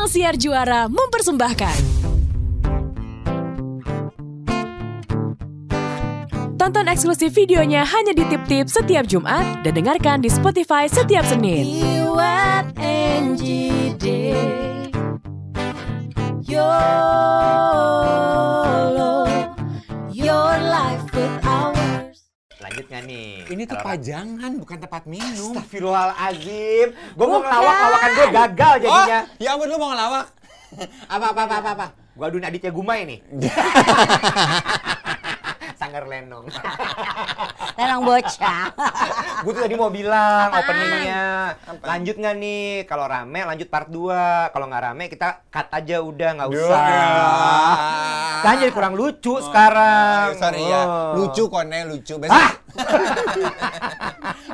Ruang Siar Juara mempersembahkan. Tonton eksklusif videonya hanya di Tip Tip setiap Jumat dan dengarkan di Spotify setiap Senin. Lanjut nggak nih? Ini tuh Kalau- pajangan, bukan tempat minum. Astagfirullahaladzim. Gue mau ngelawak-lawakan gue gagal jadinya. Oh, ya ampun lu mau ngelawak. apa, apa, apa, apa, apa? Gue aduin Aditya Gumai nih. Sanggar Lenong. Lenong bocah. gue tuh tadi mau bilang openingnya. Lanjut nggak nih? Kalau rame lanjut part 2. Kalau nggak rame kita cut aja udah nggak usah. Kan jadi kurang lucu sekarang. Oh, sorry ya, Oh. lucu kone lucu. Besok, Ah!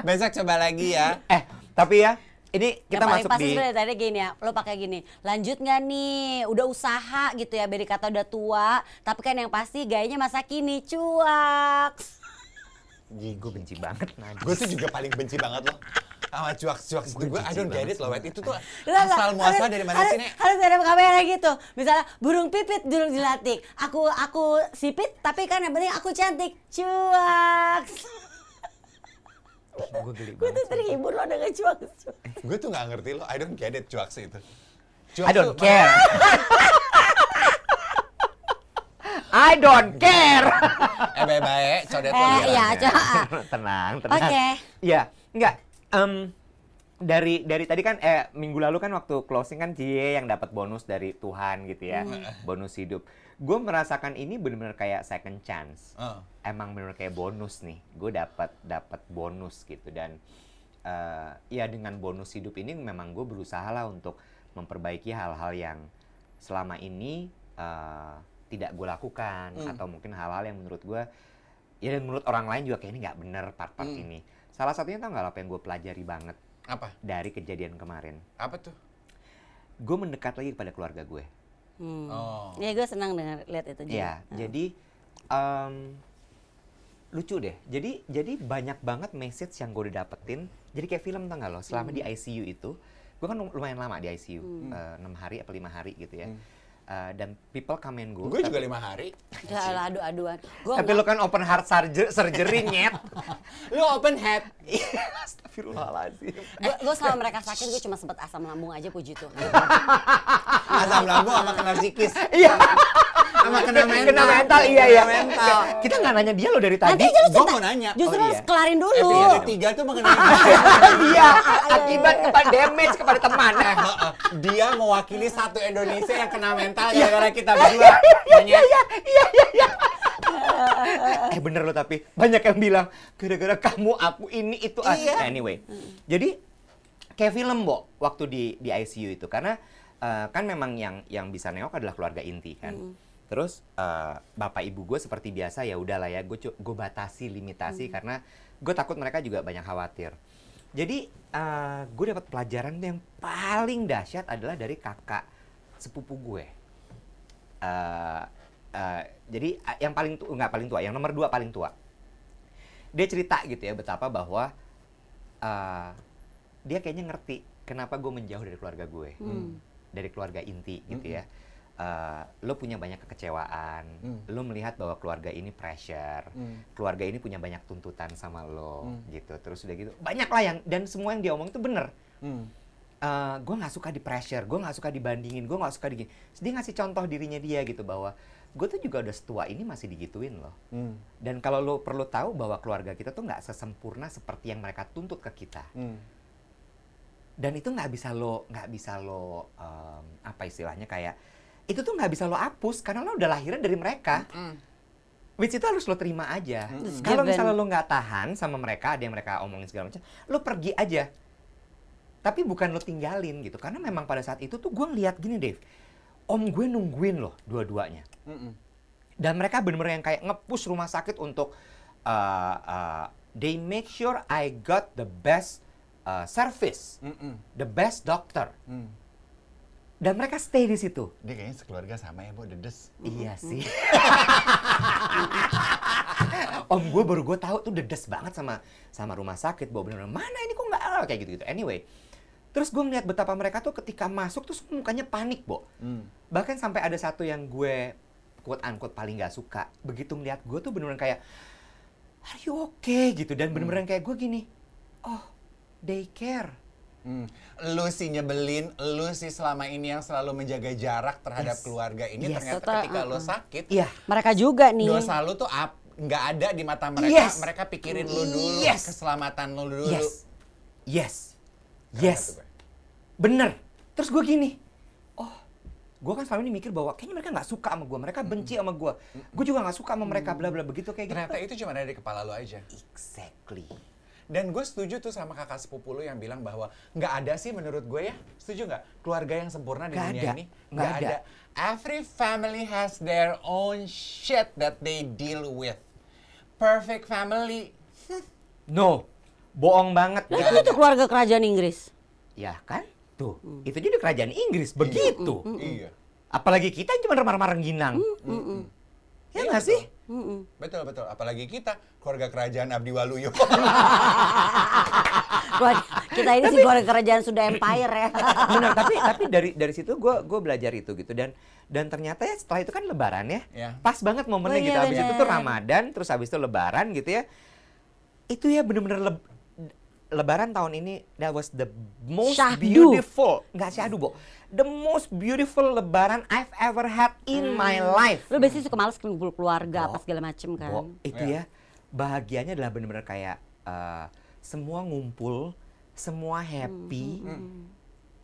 besok coba lagi ya. Eh, tapi ya, ini kita yang paling masuk pasti di sebenarnya tadi gini ya, lo pakai gini, lanjut nggak nih, udah usaha gitu ya, beri kata udah tua, tapi kan yang pasti gayanya masa kini cuak. gue benci banget najis. Gue tuh juga paling benci banget loh. Sama cuak-cuak itu gue, I don't get it loh. Itu tuh asal muasal dari mana harus, sih, Nek? Harus ada kamera gitu. Misalnya burung pipit duduk di latik. Aku aku sipit tapi kan yang penting aku cantik. Cuak. Gue geli Gue tuh terhibur loh dengan cuak. cuak. Gue tuh gak ngerti loh, I don't get it cuak sih itu. I don't care. I don't care. Eh, baik-baik, codet lo Eh iya, tenang, tenang. Oke. Iya, enggak. Em, dari dari tadi kan eh minggu lalu kan waktu closing kan Cie yang dapat bonus dari Tuhan gitu ya. Bonus hidup. Gue merasakan ini benar-benar kayak second chance. Oh. Emang benar kayak bonus nih. Gue dapat dapat bonus gitu dan eh, ya dengan bonus hidup ini memang gue berusaha lah untuk memperbaiki hal-hal yang selama ini eh, tidak gue lakukan Hmm. atau mungkin hal-hal yang menurut gue ya dan menurut orang lain juga kayaknya nggak bener part-part Hmm. ini. Salah satunya tau nggak apa yang gue pelajari banget Apa? dari kejadian kemarin. Apa tuh? Gue mendekat lagi kepada keluarga gue. Hmm. Oh. Ya gue senang dengar lihat itu juga. Iya, jadi em, lucu deh. Jadi jadi banyak banget message yang gue udah dapetin. Jadi kayak film tau nggak lo? Selama di ICU itu, gue kan lumayan lama di ICU, eh, enam hari apa lima hari gitu ya. Eh, dan people come and go. Gue juga lima hari. Udah lah adu-aduan. Gua Tapi lo kan open heart surgery, surgery nyet. Lu open head. Astagfirullahaladzim. gue gue selama mereka sakit gue cuma sempat asam lambung aja puji Tuhan. Asam lambung sama kena psikis. Iya. Sama kena mental. Kena mental, iya iya. Mental. Kita nggak nanya dia lo dari tadi. Nanti justru Gua kita- mau nanya. Justru Oh, harus iya. kelarin dulu. Episode tiga tuh mengenai dia akibat kepada damage kepada teman. Eh, heeh. dia mewakili satu Indonesia yang kena mental gara-gara kita berdua. Iya, iya, iya, iya, iya. eh bener loh tapi banyak yang bilang gara-gara kamu aku ini itu ah. Iya. Anyway jadi kayak film Bo waktu di di ICU itu karena eh, kan memang yang yang bisa nengok adalah keluarga inti kan terus eh, bapak ibu gue seperti biasa ya udahlah ya gue gue batasi limitasi karena gue takut mereka juga banyak khawatir. Jadi eh, gue dapat pelajaran yang paling dahsyat adalah dari kakak sepupu gue. Eh eh, jadi eh, yang paling tua nggak paling tua, yang nomor dua paling tua. Dia cerita gitu ya betapa bahwa eh, dia kayaknya ngerti kenapa gue menjauh dari keluarga gue, dari keluarga inti gitu ya. Eh, lo punya banyak kekecewaan, Hmm. lo melihat bahwa keluarga ini pressure, Hmm. keluarga ini punya banyak tuntutan sama lo gitu. Terus udah gitu banyak lah yang dan semua yang dia omong itu bener Hmm. eh gue nggak suka di pressure, gue nggak suka dibandingin, gue nggak suka di Terus dia ngasih contoh dirinya dia gitu bahwa gue tuh juga udah setua ini masih digituin loh. Hmm. Dan kalau lo perlu tahu bahwa keluarga kita tuh nggak sesempurna seperti yang mereka tuntut ke kita. Hmm. Dan itu nggak bisa lo nggak bisa lo em, apa istilahnya kayak itu tuh nggak bisa lo hapus karena lo udah lahirnya dari mereka. Which itu harus lo terima aja. It's Kalau misalnya lo nggak tahan sama mereka, ada yang mereka omongin segala macam, lo pergi aja. Tapi bukan lo tinggalin gitu. Karena memang pada saat itu tuh gue ngeliat gini Dave. Om gue nungguin loh dua-duanya. Mm-mm. Dan mereka bener-bener yang kayak nge-push rumah sakit untuk uh, uh, they make sure I got the best uh, service, Mm-mm. the best doctor. Hmm. Dan mereka stay di situ. Dia kayaknya sekeluarga sama ya, Bu, dedes. Iya sih. Om gue baru gue tahu tuh dedes banget sama sama rumah sakit. Bawa bener mana ini kok nggak kayak gitu gitu. Anyway, Terus gue ngeliat betapa mereka tuh ketika masuk tuh mukanya panik, Bo. Hmm. Bahkan sampai ada satu yang gue quote unquote paling gak suka. Begitu ngeliat gue tuh bener-bener kayak, are you okay? gitu. Dan bener-bener kayak gue gini, oh, they care. Hmm. Lu sih nyebelin, lu sih selama ini yang selalu menjaga jarak terhadap Yes. keluarga ini Yes. ternyata ketika lu uh-uh. sakit, Iya. Mereka juga nih. dosa lu tuh ap- nggak ada di mata mereka. Yes. Mereka pikirin lu dulu, Yes. keselamatan lu dulu. Yes. Yes. Yes. Bener. Terus gue gini, oh, gue kan selama ini mikir bahwa kayaknya mereka nggak suka sama gue, mereka benci sama gue. Gue juga nggak suka sama mereka, bla bla begitu kayak gitu. Ternyata itu cuma ada di kepala lu aja. Exactly. Dan gue setuju tuh sama kakak sepupu lu yang bilang bahwa nggak ada sih menurut gue ya. Setuju nggak? Keluarga yang sempurna di Nggak dunia ada. ini Nggak ada. Every family has their own shit that they deal with. Perfect family. No, bohong banget. Nah, itu tuh keluarga kerajaan Inggris. Ya kan? Tuh, itu jadi kerajaan Inggris begitu. Iya. Apalagi kita yang cuma remar-remar ginang. Ya Iya, nggak betul. sih? Betul betul. Apalagi kita keluarga kerajaan Abdi Waluyo. Kita ini sih keluarga kerajaan sudah empire ya. Benar, tapi tapi dari dari situ gue gue belajar itu gitu dan dan ternyata ya setelah itu kan Lebaran ya, Ya. pas banget momennya Oh iya, gitu. Habis itu bener. tuh Ramadan, terus habis itu Lebaran gitu ya. Itu ya bener-bener Lebaran tahun ini that was the most Syahdu. beautiful, nggak syahdu bo, the most beautiful Lebaran I've ever had in my life. Lu biasanya suka males kumpul keluarga apa Bo, segala macem kan. Bo, itu Iya. ya bahagianya adalah bener-bener kayak eh, semua ngumpul, semua happy,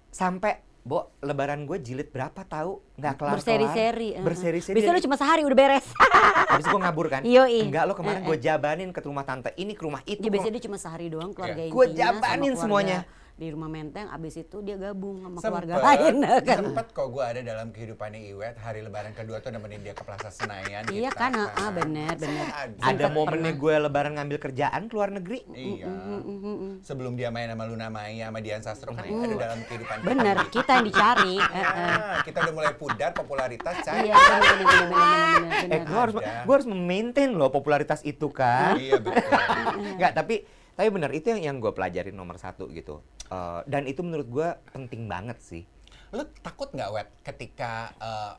sampai Bo, lebaran gue jilid berapa tahu nggak kelar Berseri-seri. eh. berseri-seri Biasanya lu cuma sehari udah beres. habis gue ngabur kan Yoi. enggak lo kemarin Eh, gue jabanin ke rumah tante ini ke rumah itu Ya biasanya dia cuma sehari doang keluarga Iya. Gua sama jabanin semuanya. Di rumah Menteng abis itu dia gabung sama Sempet, keluarga lain kan. sempet kok gue ada dalam kehidupannya Iwet hari lebaran kedua tuh nemenin dia ke Plaza Senayan. Iya kita kan, ah, bener, bener. Ada. ada momennya gue lebaran ngambil kerjaan ke luar negeri Iya. Sebelum dia main sama Luna Maya sama Dian Sastro kan ada dalam kehidupan kita. Bener, kita yang dicari. eh, eh. Ah, kita udah mulai pudar popularitas cari. Iya, bener, bener, bener, bener, bener, eh gue harus gue harus memaintain loh popularitas itu kan Iya betul. Nggak, tapi tapi benar itu yang yang gue pelajarin nomor satu gitu. Eh, dan itu menurut gue penting banget sih. Lu takut nggak wet ketika uh,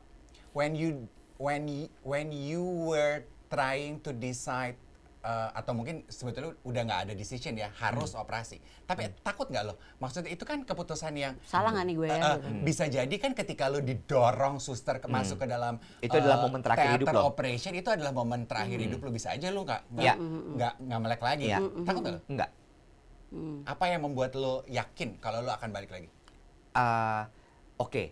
when you when you, when you were trying to decide uh, atau mungkin sebetulnya udah nggak ada decision ya harus Hmm. operasi. Tapi takut nggak lo? Maksudnya itu kan keputusan yang Salah nggak nih gue ya? Uh, uh, gitu. bisa jadi kan ketika lo didorong suster ke masuk ke dalam Hmm. Itu adalah uh, momen terakhir hidup lo. operation itu adalah momen terakhir hidup lo bisa aja lo nggak nggak Iya. nggak nggak melek lagi. Iya. Takut nggak lo? enggak Apa yang membuat lo yakin kalau lo akan balik lagi? Eh, oke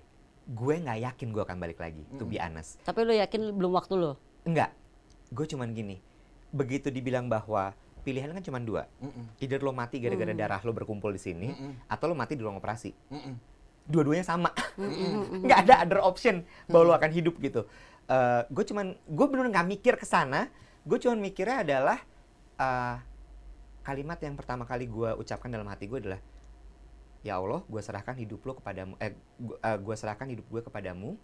gue nggak yakin gue akan balik lagi to be honest Tapi lu yakin belum waktu lu? enggak gue cuman gini begitu dibilang bahwa pilihan kan cuma dua. Mm-mm. either lo mati gara-gara darah lo berkumpul di sini Mm-mm. atau lo mati di ruang operasi. Mm-mm. dua-duanya sama. Nggak ada other option bahwa lo akan hidup gitu. Eh, gue cuman gue bener nggak mikir ke sana. Gue cuman mikirnya adalah eh, kalimat yang pertama kali gue ucapkan dalam hati gue adalah ya Allah gue serahkan hidup lo kepadamu eh gue serahkan hidup gue kepadamu.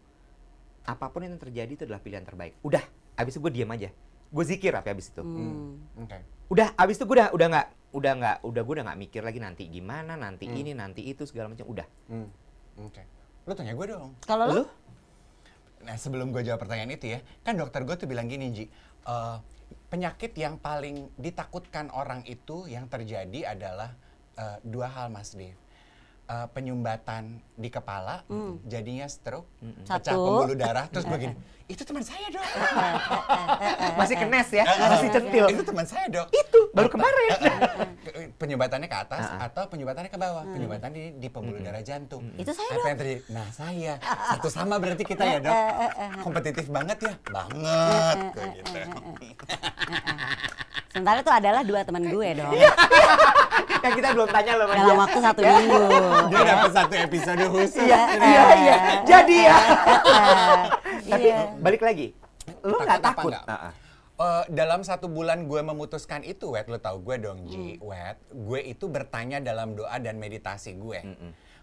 Apa pun yang terjadi itu adalah pilihan terbaik. Udah abis itu gue diam aja gue zikir apa abis itu Hmm. Oke. udah abis itu gue udah udah nggak udah nggak udah gue udah nggak mikir lagi nanti gimana nanti ini nanti itu segala macam udah Hmm. Oke. Lo tanya gue dong. Kalau lu? lu Nah sebelum gue jawab pertanyaan itu ya, kan dokter gue tuh bilang gini Ji, eh, penyakit yang paling ditakutkan orang itu yang terjadi adalah eh, dua hal Mas Dev. Eh, penyumbatan di kepala, jadinya stroke, pecah Satu. pembuluh darah, terus begini. Itu teman saya dok. masih kenes ya masih centil Itu teman saya dok. itu baru kemarin Ke- penyumbatannya ke atas atau penyumbatannya ke bawah, penyumbatan di, di pembuluh darah jantung. Itu saya, Apa yang terjadi? Nah saya satu sama berarti kita ya dok. Kompetitif banget ya, banget. Kayak gitu. Sementara itu adalah dua teman gue dong. Yang kita belum tanya loh Mas Dalam ya. waktu satu minggu. Dia dapat satu episode khusus. iya iya iya jadi ya tapi Iya. balik lagi lu nggak Takut. Eh, dalam satu bulan gue memutuskan itu, Wet, lo tau gue dong, Ji, Wet. Gue itu bertanya dalam doa dan meditasi gue.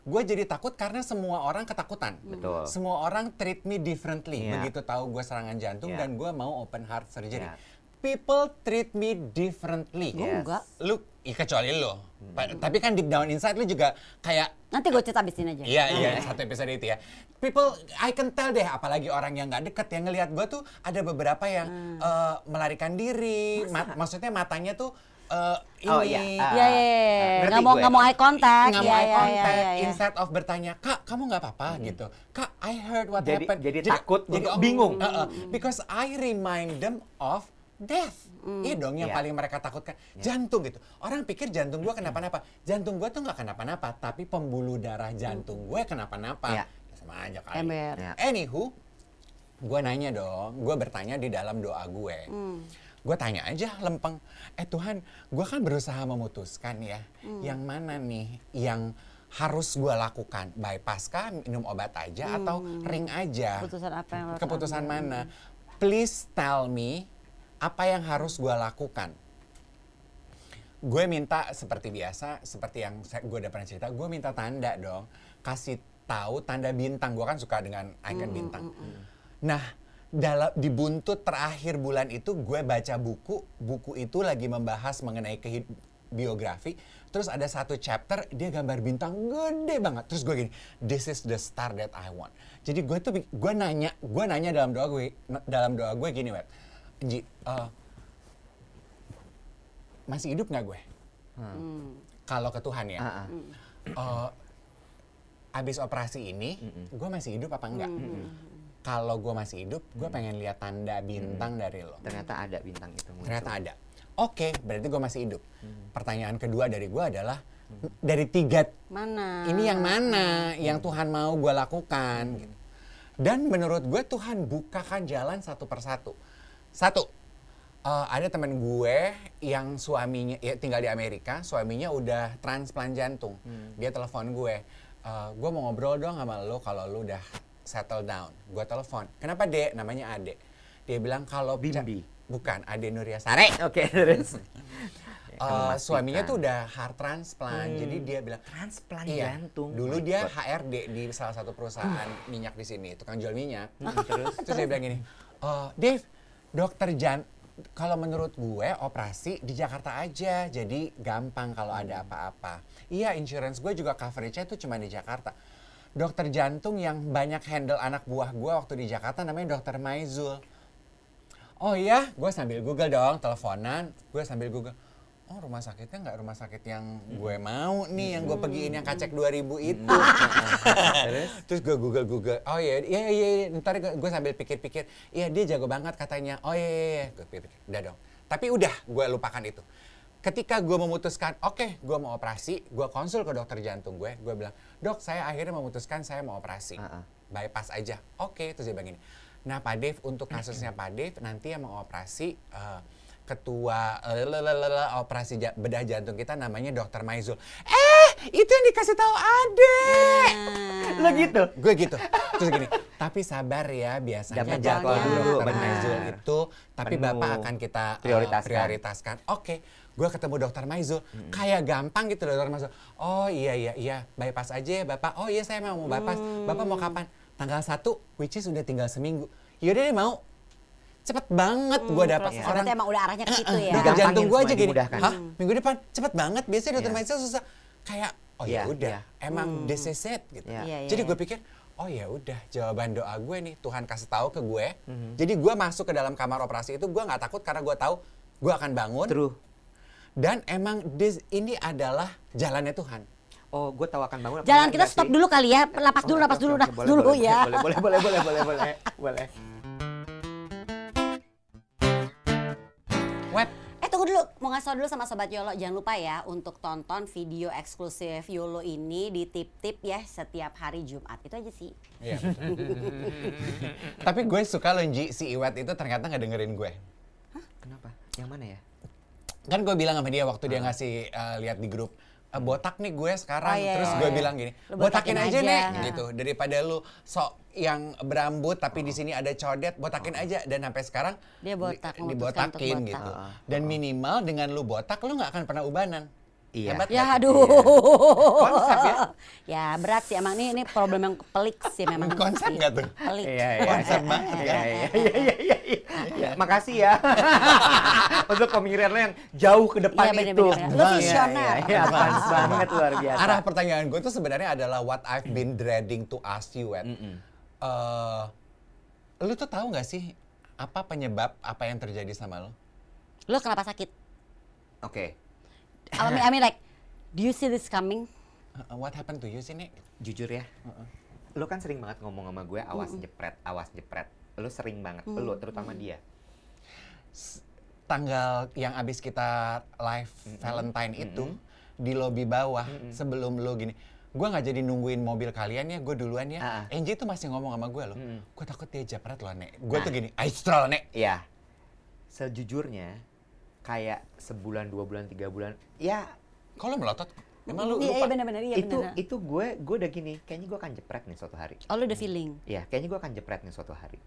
Gue jadi takut karena semua orang ketakutan. Betul. Semua orang treat me differently. Iya. Begitu tahu gue serangan jantung Iya. dan gue mau open heart surgery. Iya. People treat me differently. Gue Yes. enggak. Lu, ya kecuali lu. Pa- Tapi kan deep down inside lu juga kayak Nanti gue cerita abis ini aja. Iya iya satu episode itu ya. People, I can tell deh, apalagi orang yang nggak deket yang ngelihat gue tuh ada beberapa yang Hmm. eh, melarikan diri, ma- maksudnya matanya tuh eh, ini. Oh, iya. Ah. Iya, iya, iya. Ngerti Nggak mau gue. nggak mau eye contact. nggak Iya, mau eye iya, contact iya, iya. instead of bertanya kak kamu nggak apa-apa gitu kak I heard what Jadi- happened jadi takut, jadi bingung. uh, uh, because I remind them of death. Iya dong yang Iya. paling mereka takutkan. Jantung gitu. Orang pikir jantung gua kenapa-napa. Jantung gua tuh nggak kenapa-napa tapi pembuluh darah jantung gue kenapa-napa. Iya. Ya, sama aja kali. Ember. Ya. anywho gue nanya dong. Gue bertanya di dalam doa gue. Gue tanya aja lempeng. Eh Tuhan gue kan berusaha memutuskan ya yang mana nih yang harus gue lakukan? Bypass kah minum obat aja atau ring aja? Keputusan apa yang keputusan ambil? mana please tell me apa yang harus gue lakukan? Gue minta seperti biasa seperti yang gue udah pernah cerita gue minta tanda dong. Kasih tahu tanda bintang. Gue kan suka dengan icon bintang. nah dalam di buntut terakhir bulan itu gue baca buku. Buku itu lagi membahas mengenai kehid biografi. Terus ada satu chapter dia gambar bintang gede banget. Terus gue gini this is the star that I want. Jadi gue tuh gue nanya gue nanya dalam doa gue dalam doa gue gini web Ji, eh, masih hidup nggak gue? Kalau ke Tuhan ya? Ah, ah. Eh, abis operasi ini gue masih hidup apa enggak? Kalau gue masih hidup gue pengen lihat tanda bintang dari lo. Ternyata ada bintang itu. muncul. ternyata ada. Oke berarti gue masih hidup. Pertanyaan kedua dari gue adalah dari tiga Mana? ini yang mana yang Tuhan mau gue lakukan gitu. dan menurut gue Tuhan bukakan jalan satu persatu satu eh, ada teman gue yang suaminya ya tinggal di Amerika suaminya udah transplant jantung dia telepon gue "Eh, gue mau ngobrol dong sama lo kalau lo udah settle down gue telepon kenapa dek namanya Ade dia bilang kalau Bimbi. bukan Ade Nuryasari Oke, terus. Eh, memastikan. suaminya tuh udah heart transplant, jadi dia bilang Transplant iya. jantung. Dulu dia. HRD di salah satu perusahaan minyak di sini, tukang jual minyak. terus? Terus dia bilang gini, "Eh, Dave, dokter Jan, kalau menurut gue operasi di Jakarta aja, jadi gampang kalau ada apa-apa. Iya, insurance gue juga coverage-nya itu cuma di Jakarta. Dokter jantung yang banyak handle anak buah gue waktu di Jakarta namanya dokter Maizul. Oh iya, gue sambil Google dong, teleponan, gue sambil Google. Oh rumah sakitnya nggak rumah sakit yang gue mau nih, yang gue pergiin yang kacek 2000 itu. Terus? Terus gue Google Google, oh iya, iya, iya, iya. ntar gue sambil pikir-pikir, iya dia jago banget katanya, oh iya, iya, iya. gue pikir, udah dong. Tapi udah, gue lupakan itu. Ketika gue memutuskan, oke, gue mau operasi, gue konsul ke dokter jantung gue, gue bilang, dok, saya akhirnya memutuskan saya mau operasi, Ah, ah. bypass aja, oke, terus dia bilang gini, nah Pak Dev, untuk kasusnya Pak Dev, nanti yang mau operasi, eh, ketua eh, lalalala, operasi ja- bedah jantung kita namanya dokter Maizul. Eh, itu yang dikasih tahu Ade. Lo gitu? Gue gitu. Terus gini, tapi sabar ya biasanya Dapat jadwal dulu, dokter benar. Maizul itu, tapi Penuh. Bapak akan kita uh, Prioritaskan. prioritaskan. Oke, gue ketemu dokter Maizul, kayak gampang gitu loh dokter Maizul. Oh iya iya iya, bypass aja ya Bapak. Oh iya saya mau mau bypass. Bapak mau kapan? Tanggal 1, which is udah tinggal seminggu. Yaudah deh mau. Cepet banget gue dapat Proses obatnya emang udah arahnya ke situ ya. dokter Gampangin jantung gue aja gini, dimudahkan. hah minggu depan cepet banget. Biasanya dokter Iya. Maizul susah. Kayak oh Iya, ya udah, iya. emang this is it gitu. Iya. Iya, iya, Jadi iya. gue pikir, oh ya udah jawaban doa gue nih Tuhan kasih tahu ke gue. Mhm. Jadi gue masuk ke dalam kamar operasi itu gue nggak takut karena gue tahu gue akan bangun. True. Dan emang this, ini adalah jalannya Tuhan. Oh, gue tahu akan bangun. apa Jalan kita sih? stop dulu kali ya. Lapas dulu, Oh, lapas oke, dulu, oke, lapas boleh, dulu boleh, ya. Boleh, boleh, boleh, boleh, boleh, boleh, boleh. Web, Eh tunggu dulu, mau ngasih tau dulu sama Sobat Yolo, jangan lupa ya untuk tonton video eksklusif Yolo ini di tip-tip ya setiap hari Jumat. Itu aja sih. Iya. Tapi gue suka loh Ji, si Iwet itu ternyata nggak dengerin gue. Kenapa? Yang mana ya? kan gue bilang sama dia waktu dia ngasih uh, lihat di grup "Eh, botak nih gue sekarang Oh, iya, terus iya, gue iya. bilang gini Lu botakin, botakin aja, aja." nek Nah. gitu daripada lu sok yang berambut tapi di sini ada codet botakin aja dan sampai sekarang Dia botak, di- dibotakin botak. gitu Ah, dan minimal dengan lu botak lu nggak akan pernah ubanan Iya. Hebat Ya aduh. Konsep ya? Ya berat sih emang ini ini problem yang pelik sih memang. Konsep nggak tuh? Pelik. Iya, iya, Konsep iya. banget, Iya, kan? iya, iya, iya, iya, iya. Ya, Makasih ya. Untuk pemikiran lo yang jauh ke depan Iya, itu. Lo Iya, visioner. Iya, iya, advance banget luar biasa. Arah pertanyaan gue tuh sebenarnya adalah what I've been dreading to ask you, Wet. Eh, lu tuh tahu nggak sih apa penyebab apa yang terjadi sama lo? Lo kenapa sakit? Oke, I mean, I mean like, do you see this coming? Uh, what happened to you sih, Nek? jujur ya. Lo kan sering banget ngomong sama gue, awas jepret, awas jepret. Lo sering banget, lo terutama dia. Tanggal yang abis kita live Valentine itu di lobi bawah sebelum lo gini, gue nggak jadi nungguin mobil kalian ya, gue duluan ya. Ah. Angie tuh masih ngomong sama gue loh, gue takut dia japret loh, Nek. Gue Nah. tuh gini, I stroll, Nek. Iya. Sejujurnya, kayak sebulan, dua bulan, tiga bulan, ya Kalau melotot, emang lu Iya, lupa? iya benar-benar iya itu benar. itu gue gue udah gini, kayaknya gue akan jepret nih suatu hari. Oh, lo udah feeling. Iya, kayaknya gue akan jepret nih suatu hari.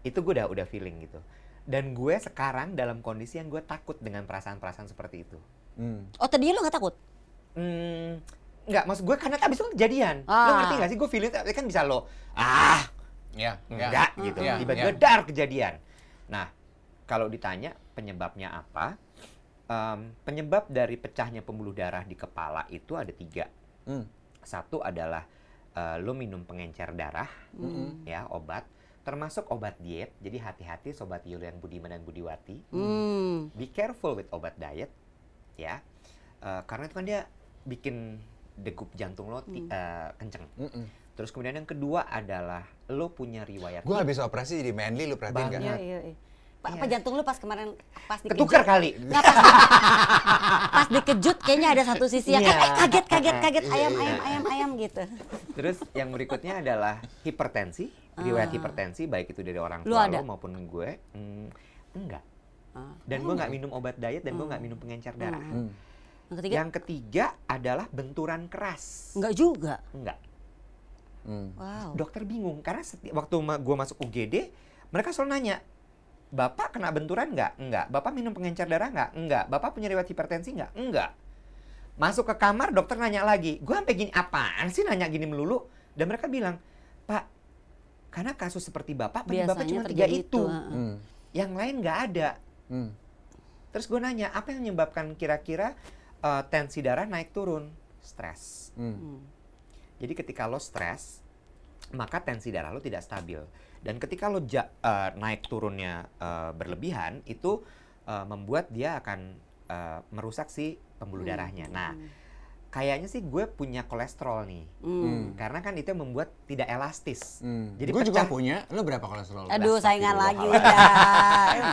Itu gue udah udah feeling gitu. Dan gue sekarang dalam kondisi yang gue takut dengan perasaan-perasaan seperti itu. Hmm. Oh, tadinya lo nggak takut? Hmm, nggak, maksud gue karena abis itu kan kejadian. Lo Ah. ngerti gak sih? Gue feeling tapi kan bisa lo, ah, Ya, ya. enggak gitu. Ya, Tiba-tiba ya. dar kejadian. Nah, kalau ditanya penyebabnya apa? Em, penyebab dari pecahnya pembuluh darah di kepala itu ada tiga. Hmm. Satu adalah eh, lo minum pengencer darah, ya obat, termasuk obat diet. Jadi hati-hati sobat Yulian Budiman dan Budiwati. Hmm. Be careful with obat diet, ya, Eh, karena itu kan dia bikin degup jantung lo ti- eh, kenceng. Mm-mm. Terus kemudian yang kedua adalah lo punya riwayat Gue habis operasi jadi manly, lu perhatiin nggak? Iya, iya, iya. Pak, Iya. apa jantung lu pas kemarin pas dikejut? ketukar kali. Nggak, pas, pas dikejut kayaknya ada satu sisi yang Iya. eh, eh, kaget kaget kaget Iya, ayam iya, ayam iya. ayam ayam gitu. Terus yang berikutnya adalah hipertensi, riwayat hipertensi baik itu dari orang Lu tua ada? lo maupun gue. Hmm, enggak. Ah. Dan gue nggak minum obat diet dan gue nggak minum pengencer darah. Hmm. Yang ketiga Yang ketiga adalah benturan keras. enggak juga. Enggak. Hmm. Wow. Dokter bingung karena seti- waktu ma- gue masuk UGD, mereka selalu nanya, Bapak kena benturan nggak? Enggak. Bapak minum pengencer darah nggak? Enggak. Bapak punya riwayat hipertensi nggak? Enggak. Masuk ke kamar, dokter nanya lagi. Gue sampai gini, apaan sih nanya gini melulu? Dan mereka bilang, Pak, karena kasus seperti Bapak, penyebabnya cuma tiga itu. itu. heeh. Hmm. Yang lain nggak ada. Hmm. Terus gue nanya, apa yang menyebabkan kira-kira eh, tensi darah naik turun? Stres. Hmm. Jadi ketika lo stres, maka tensi darah lo tidak stabil. Dan ketika lo ja- eh, naik turunnya eh, berlebihan, itu eh, membuat dia akan eh, merusak si pembuluh darahnya. Nah, kayaknya sih gue punya kolesterol nih. Hmm. Karena kan itu yang membuat tidak elastis. Hmm. Jadi gue juga pecah. punya. Lu berapa kolesterol? Aduh, saingan lagi udah.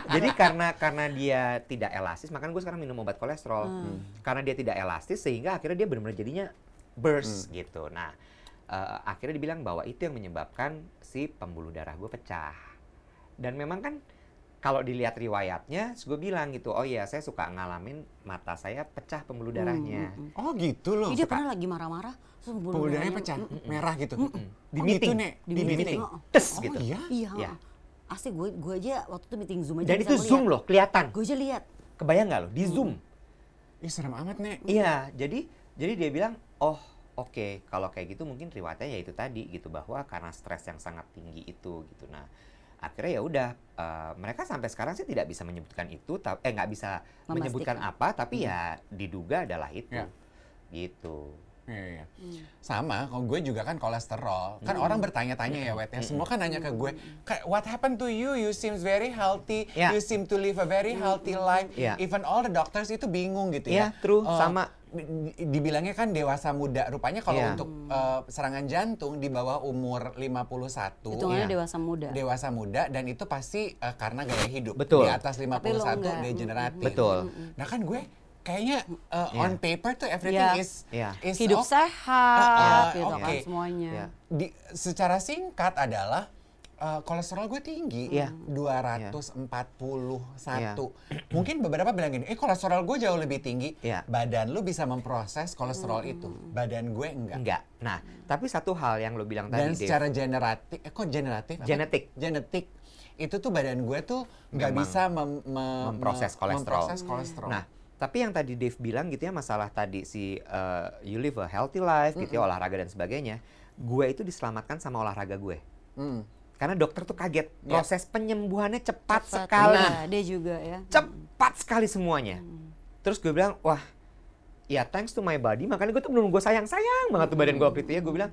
Jadi karena karena dia tidak elastis, makanya gue sekarang minum obat kolesterol. Karena dia tidak elastis sehingga akhirnya dia benar-benar jadinya burst gitu. Nah, eh, akhirnya dibilang bahwa itu yang menyebabkan si pembuluh darah gue pecah. Dan memang kan kalau dilihat riwayatnya, gue bilang gitu, oh iya saya suka ngalamin mata saya pecah pembuluh darahnya. Oh gitu loh. Ih, dia pernah lagi marah-marah, Pembuluh darahnya darahnya- pecah, merah gitu. Di Oh, meeting, gitu, Nek? di, Di meeting, meeting. tes Oh gitu. iya? Iya. Iya. Asli gue gue aja waktu itu meeting Zoom aja Dan itu zoom loh, kelihatan. Gue aja lihat. Kebayang nggak lo? Di zoom. Ih serem amat, Nek. Iya, jadi jadi dia bilang, oh oke kalau kayak gitu mungkin riwayatnya ya itu tadi gitu bahwa karena stres yang sangat tinggi itu gitu. Nah akhirnya ya udah eh, mereka sampai sekarang sih tidak bisa menyebutkan itu, eh nggak bisa menyebutkan apa, tapi ya diduga adalah itu, Ya. gitu. Iya, iya. Sama, kalau gue juga kan kolesterol. Kan orang bertanya-tanya ya, Wet. ya. Semua kan nanya ke gue, what happened to you? You seems very healthy. Ya. You seem to live a very healthy life. Ya. Even all the doctors itu bingung gitu ya. Iya, true. Eh, Sama. di- Dibilangnya kan dewasa muda. Rupanya kalau Iya. untuk eh, serangan jantung di bawah umur 51. Hitungannya Iya. dewasa muda. dewasa muda dan itu pasti eh, karena gaya hidup Betul. di atas 51 enggak. degeneratif. Betul. Nah kan gue kayaknya uh, Iya. on paper tuh everything Iya. is Iya. is Hidup sehat Ah, gitu oke. kan semuanya. Iya. Di, secara singkat adalah uh, kolesterol gue tinggi Iya. 241. Mungkin beberapa bilang gini, eh kolesterol gue jauh lebih tinggi. Iya. Badan lu bisa memproses kolesterol itu. Badan gue enggak. Enggak. Nah, tapi satu hal yang lo bilang Dan tadi, Dave, secara generatif, eh kok generatif? apa? Genetik. Genetik. Itu tuh badan gue tuh nggak bisa mem- me- memproses me- kolesterol. memproses kolesterol. Nah, Tapi yang tadi Dave bilang gitu ya masalah tadi si uh, you live a healthy life gitu ya olahraga dan sebagainya. Gue itu diselamatkan sama olahraga gue. Hmm. Karena dokter tuh kaget Ya. proses penyembuhannya cepat, Cepat, sekali. iya, dia juga ya. Cepat sekali semuanya. Terus gue bilang, wah ya thanks to my body. Makanya gue tuh belum gue sayang-sayang banget tuh badan gue waktu itu ya. Gue bilang,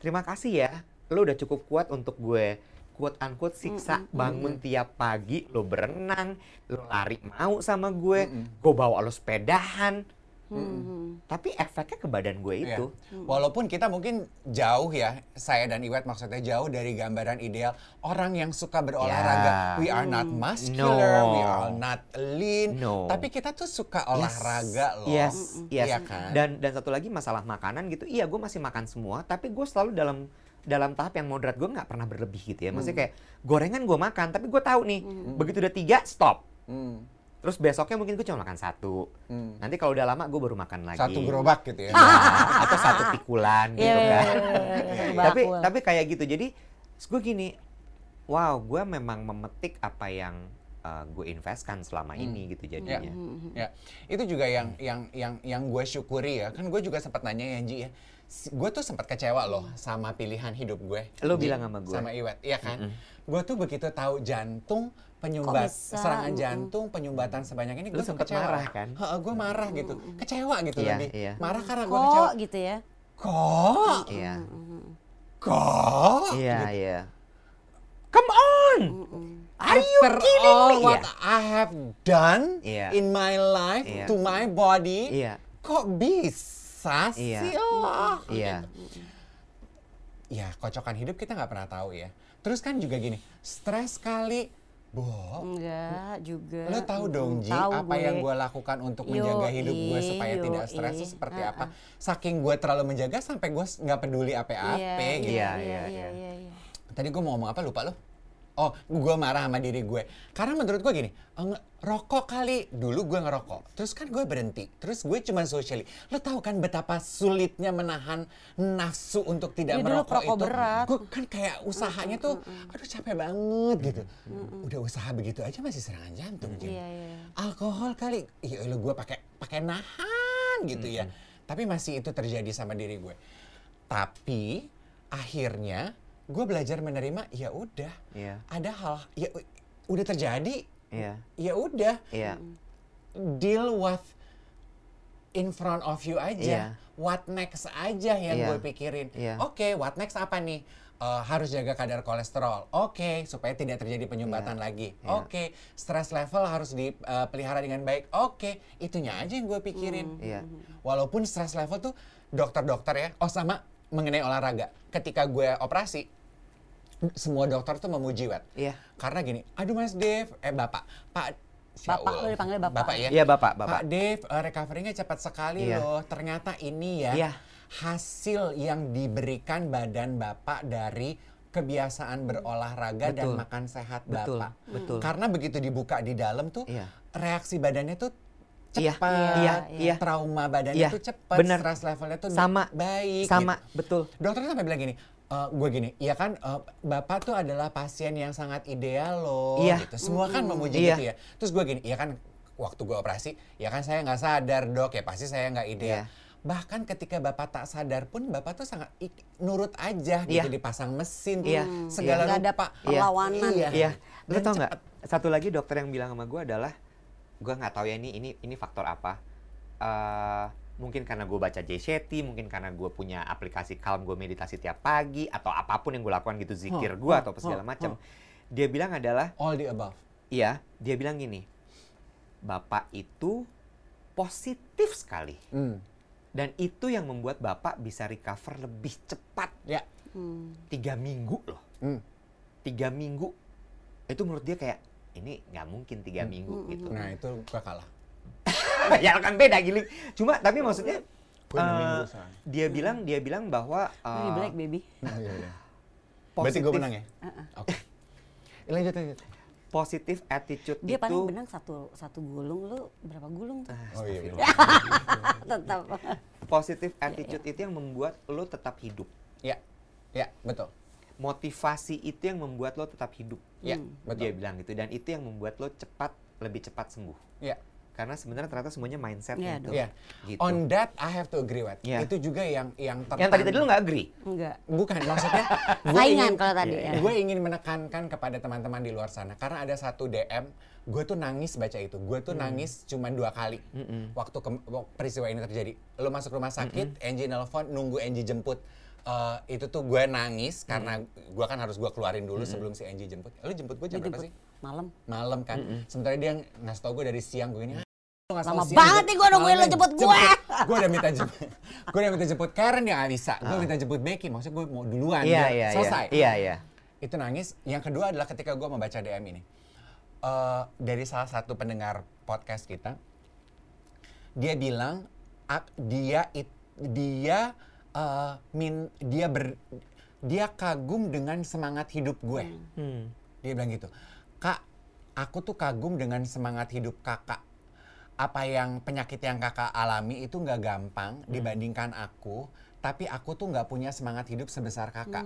terima kasih ya. Lo udah cukup kuat untuk gue quote unquote siksa bangun tiap pagi lo berenang lo lari mau sama gue gue bawa lo sepedahan Hmm. tapi efeknya ke badan gue Iya. itu Walaupun kita mungkin jauh ya, saya dan Iwet maksudnya jauh dari gambaran ideal orang yang suka berolahraga. Ya. We are not muscular, No. we are not lean, No. tapi kita tuh suka olahraga loh. Yes, yes. Iya kan? Dan dan satu lagi masalah makanan gitu. Iya, gue masih makan semua, tapi gue selalu dalam dalam tahap yang moderat. Gue nggak pernah berlebih gitu ya. Maksudnya kayak gorengan gue makan, tapi gue tahu nih, begitu udah tiga stop. Hmm. Terus besoknya mungkin gue cuma makan satu. Hmm. Nanti kalau udah lama gue baru makan lagi. Satu gerobak gitu ya. Ya, atau satu pikulan gitu Iya, kan. iya, iya, iya. tapi Bakul. tapi kayak gitu. Jadi gue gini, wow, gue memang memetik apa yang uh, gue investkan selama ini gitu Ya, jadinya. ya. Itu juga yang yang yang yang gue syukuri ya. Kan gue juga sempat nanya ya Ji ya. Gue tuh sempat kecewa loh sama pilihan hidup gue. Lo bilang sama gue. Sama Iwet, iya kan? Gue tuh begitu tahu jantung penyumbat serangan jantung penyumbatan sebanyak ini gue kecewa. marah kan? gue marah gitu. Kecewa gitu Iya, lebih. iya. Marah karena gue kecewa. Kok gitu ya? Kok? Iya. Kok? Iya, iya. Come on. Are you After kidding all me? what Iya. I have done Iya. in my life Iya. to my body, Iya. kok bisa Iya. sih? Oh. Iya. Ya, kocokan hidup kita nggak pernah tahu ya. Terus kan juga gini, stres kali, Bo. Enggak juga. Lo tahu dong Ji, Tahu apa gue. yang gue lakukan untuk Yoi, menjaga hidup gue supaya tidak yoi. stres itu seperti apa? Saking gue terlalu menjaga sampai gue nggak peduli apa-apa Iya, gitu. Iya, iya, iya, iya, iya. iya. Tadi gue mau ngomong apa lupa lo? Oh, gue marah sama diri gue. Karena menurut gue gini, "Eh, rokok kali. Dulu gue ngerokok. Terus kan gue berhenti. Terus gue cuma socially. Lo tahu kan betapa sulitnya menahan nafsu untuk tidak dulu merokok perokok itu. berat. Gue kan kayak usahanya tuh, aduh capek banget gitu. Udah usaha begitu aja masih serangan jantung. Jin. Iya, iya. Alkohol kali. Iya lo gue pakai pakai nahan gitu ya. Tapi masih itu terjadi sama diri gue. Tapi akhirnya gue belajar menerima ya udah Iya. ada hal ya udah terjadi Iya. ya udah Iya. deal with in front of you aja Iya. what next aja yang Iya. gue pikirin Iya. oke what next apa nih Eh, harus jaga kadar kolesterol oke supaya tidak terjadi penyumbatan lagi Iya. oke stress level harus dipelihara dengan baik oke itunya aja yang gue pikirin Iya. walaupun stress level tuh dokter-dokter ya oh sama mengenai olahraga ketika gue operasi semua dokter tuh memuji wet Iya. karena gini aduh mas Dev eh bapak pak Bapak, Syawul. lo dipanggil bapak. bapak ya Iya, Bapak, Pak Bapak. Dev eh, recovery-nya cepat sekali Iya. loh ternyata ini ya Iya. hasil yang diberikan badan bapak dari kebiasaan berolahraga dan Betul. makan sehat Betul, bapak betul. karena begitu dibuka di dalam tuh Iya. reaksi badannya tuh Iya, cepat iya, iya. trauma badannya Iya, tuh cepat bener. stress levelnya tuh Sama, baik Sama, gitu. betul. Dokter sampai bilang gini, gue gini, ya kan eh, bapak tuh adalah pasien yang sangat ideal loh, Iya. gitu. Semua kan memuji Iya. gitu ya. Terus gue gini, ya kan waktu gue operasi, ya kan saya nggak sadar dok, ya pasti saya nggak ideal. Iya. Bahkan ketika bapak tak sadar pun bapak tuh sangat ik- nurut aja Iya. gitu dipasang mesin, Iya. segala Nggak ada rupa. perlawanan. Iya. Iya. Lu Dan tau nggak? Satu lagi dokter yang bilang sama gue adalah, gue nggak tahu ya ini ini ini faktor apa. Eh, mungkin karena gue baca Jay Shetty, mungkin karena gue punya aplikasi Calm, gue meditasi tiap pagi atau apa pun yang gue lakukan gitu zikir Huh, gue huh, atau apa segala huh, macam. Dia bilang adalah, All the above. iya, dia bilang gini, bapak itu positif sekali Hmm. dan itu yang membuat bapak bisa recover lebih cepat. Ya. Hmm. Tiga minggu loh. Hmm. tiga minggu itu menurut dia kayak ini nggak mungkin tiga Hmm. minggu gitu Nah itu gue kalah. ya kan beda giling cuma tapi maksudnya sekarang. dia bilang dia bilang bahwa Lo eh, black baby. Iya, iya. Berarti gue positif menang ya? Oke. Eh, Lanjut, lanjut. positive attitude Dia itu paling benang satu satu gulung lu berapa gulung tuh? Oh iya, bener. Tetap. positive attitude itu yang membuat lo tetap hidup Ya, ya, betul. motivasi itu yang membuat lo tetap hidup Ya, dia betul. bilang gitu dan itu yang membuat lo cepat lebih cepat sembuh Ya, karena sebenarnya ternyata semuanya mindset itu. dong. Iya. Gitu. On that I have to agree with. Iya. Itu juga yang yang Yang tadi tadi lu nggak agree? Enggak. Bukan maksudnya gua Saingan ingin- kalau tadi Iya, ya. gue ingin menekankan kepada teman-teman di luar sana karena ada satu DM gue tuh nangis baca itu gue tuh nangis cuman dua kali waktu ke- peristiwa ini terjadi lo masuk rumah sakit Angie nelpon nunggu Angie jemput Eh, itu tuh gue nangis karena gue kan harus gue keluarin dulu sebelum si Angie jemput lo jemput gue jam berapa sih Malam. malam kan sementara dia ngasih tau gue dari siang gue ini "Ah, lu Lama banget nih gua nungguin lu jemput gue." gue udah minta jemput gue udah minta jemput Karen ya nggak bisa gue minta jemput Becky maksudnya gue mau duluan Iya biar iya selesai iya. Iya iya. itu nangis. Yang kedua adalah ketika gue membaca DM ini. Eh, dari salah satu pendengar podcast kita, dia bilang "A- dia it- dia eh, min dia ber dia kagum dengan semangat hidup gue. Hmm. Dia bilang gitu, kak, aku tuh kagum dengan semangat hidup kakak. Apa yang penyakit yang kakak alami itu nggak gampang dibandingkan aku, tapi aku tuh nggak punya semangat hidup sebesar kakak.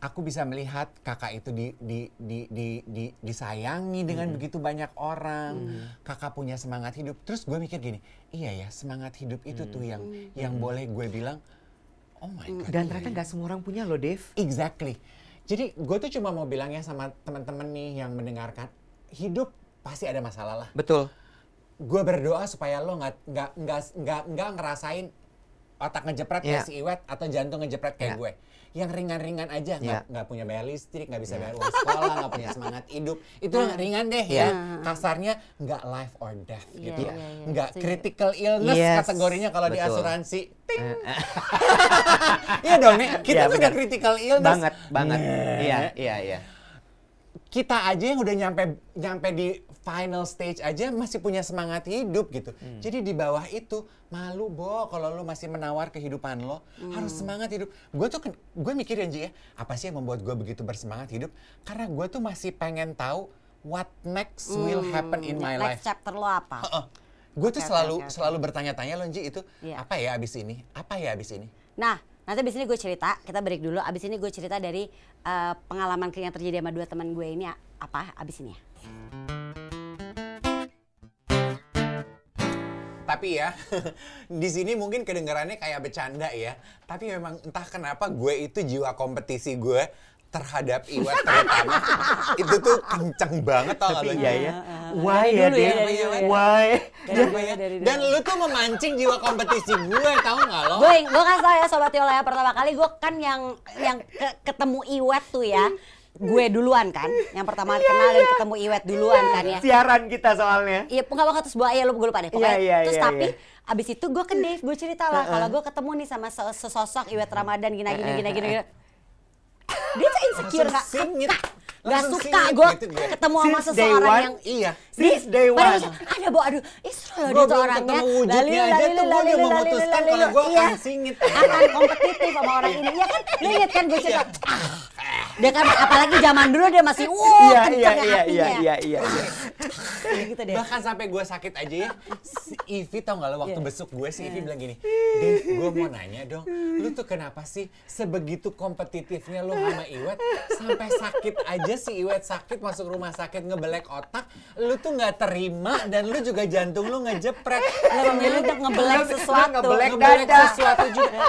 Aku bisa melihat kakak itu di, di, di, di, di- disayangi dengan begitu banyak orang. Kakak punya semangat hidup. Terus gue mikir gini, iya ya semangat hidup itu tuh yang yang boleh gue bilang, oh my god. Dan ternyata ya." nggak semua orang punya loh, Dave. Exactly. Jadi gue tuh cuma mau bilangnya sama teman-teman nih yang mendengarkan, hidup pasti ada masalah lah. Betul. Gue berdoa supaya lo nggak nggak nggak nggak nggak ngerasain otak ngejepret kayak Iya. si Iwet atau jantung ngejepret kayak Iya. gue. Yang ringan-ringan aja, nggak Iya. nggak punya bayar listrik, nggak bisa bayar uang sekolah, nggak punya semangat hidup. Itu yang ringan deh Iya. ya. Kasarnya nggak life or death Iya, gitu. iya, iya, Nggak setuju. critical illness Yes, kategorinya kalau di asuransi. Ting. Iya dong, nih. kita Iya, tuh udah benar. critical illness. Banget, banget. Nah. Iya, iya, iya. kita aja yang udah nyampe nyampe di final stage aja masih punya semangat hidup gitu. Hmm. Jadi di bawah itu malu bo kalau lu masih menawar kehidupan lo harus semangat hidup. Gue tuh gue mikir Ji ya apa sih yang membuat gue begitu bersemangat hidup? Karena gue tuh masih pengen tahu what next will happen in my Hmm, Next life. chapter lo apa? Gue tuh selalu oke, oke. selalu bertanya-tanya loh Ji itu Iya. apa ya abis ini? Apa ya abis ini? Nah, nanti abis ini gue cerita, kita break dulu. Abis ini gue cerita dari eh, pengalaman yang terjadi sama dua teman gue ini apa abis ini ya. Tapi ya, di sini mungkin kedengarannya kayak bercanda ya. Tapi memang entah kenapa gue itu jiwa kompetisi gue terhadap Iwat terutama itu tuh kenceng banget tau gak Tapi lo? iya ya. Dari Why ya, ya, ya. Why? Ya? dari dulu. Dan lu tuh memancing jiwa kompetisi gue tau gak lo? Gue gue kasih tau ya sobat Yola ya pertama kali gue kan yang yang ke- ketemu Iwet tuh ya. Gue duluan kan, yang pertama kali kenal dan ketemu Iwet duluan kan ya. Siaran kita soalnya. Iya, enggak bakal terus buaya lu gue lupa deh. Pokoknya Iya, iya, terus iya, tapi iya. abis itu gue ke Dave, gue cerita lah kalau gue ketemu nih sama se- sesosok Iwet Ramadan gini gini gini gini. gini. Dia tuh insecure Langsung gak singit. suka. Gak Langsung suka gue gitu ketemu sama seseorang one, yang Iya. Since day one. ada bu, aduh, istri loh dia tuh orangnya. gue udah lalilu, memutuskan lalilu, kalau gue iya. akan kompetitif sama orang ini. Iya kan? Lu inget kan gue cerita. Dia kan apalagi zaman dulu dia masih wow Iya, iya, kenceng iya, hatinya. iya, iya, iya. Gitu deh. Bahkan sampai gue sakit aja ya, si Ivi tau gak lo waktu Iya. besuk gue si Ivi bilang gini, Dave gue mau nanya dong, lu tuh kenapa sih sebegitu kompetitifnya lo sama Iwet sampai sakit aja si Iwet sakit masuk rumah sakit ngebelek otak, lu tuh nggak terima dan lu juga jantung lu ngejepret. Lo memilih untuk ngebelek sesuatu. ngebelek Ngebelek dada. sesuatu juga.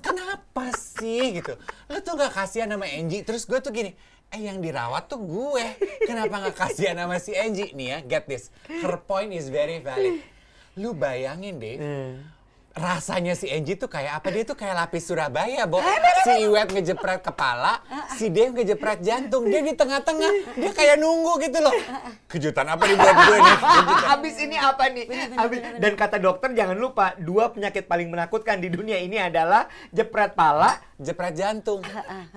Kenapa sih gitu? Lu tuh gak kasihan sama Angie. Terus gue tuh gini, eh yang dirawat tuh gue. Kenapa gak kasihan sama si Angie? Nih ya, get this. Her point is very valid. Lu bayangin deh, rasanya si Angie tuh kayak apa? Dia tuh kayak lapis Surabaya, Bo. Si Iwet ngejepret kepala, si Dave ngejepret jantung. Dia di tengah-tengah, dia kayak nunggu gitu loh. Kejutan apa nih buat gue nih? Habis ini apa nih? Habis dan kata dokter jangan lupa dua penyakit paling menakutkan di dunia ini adalah jepret pala, Jepret jantung.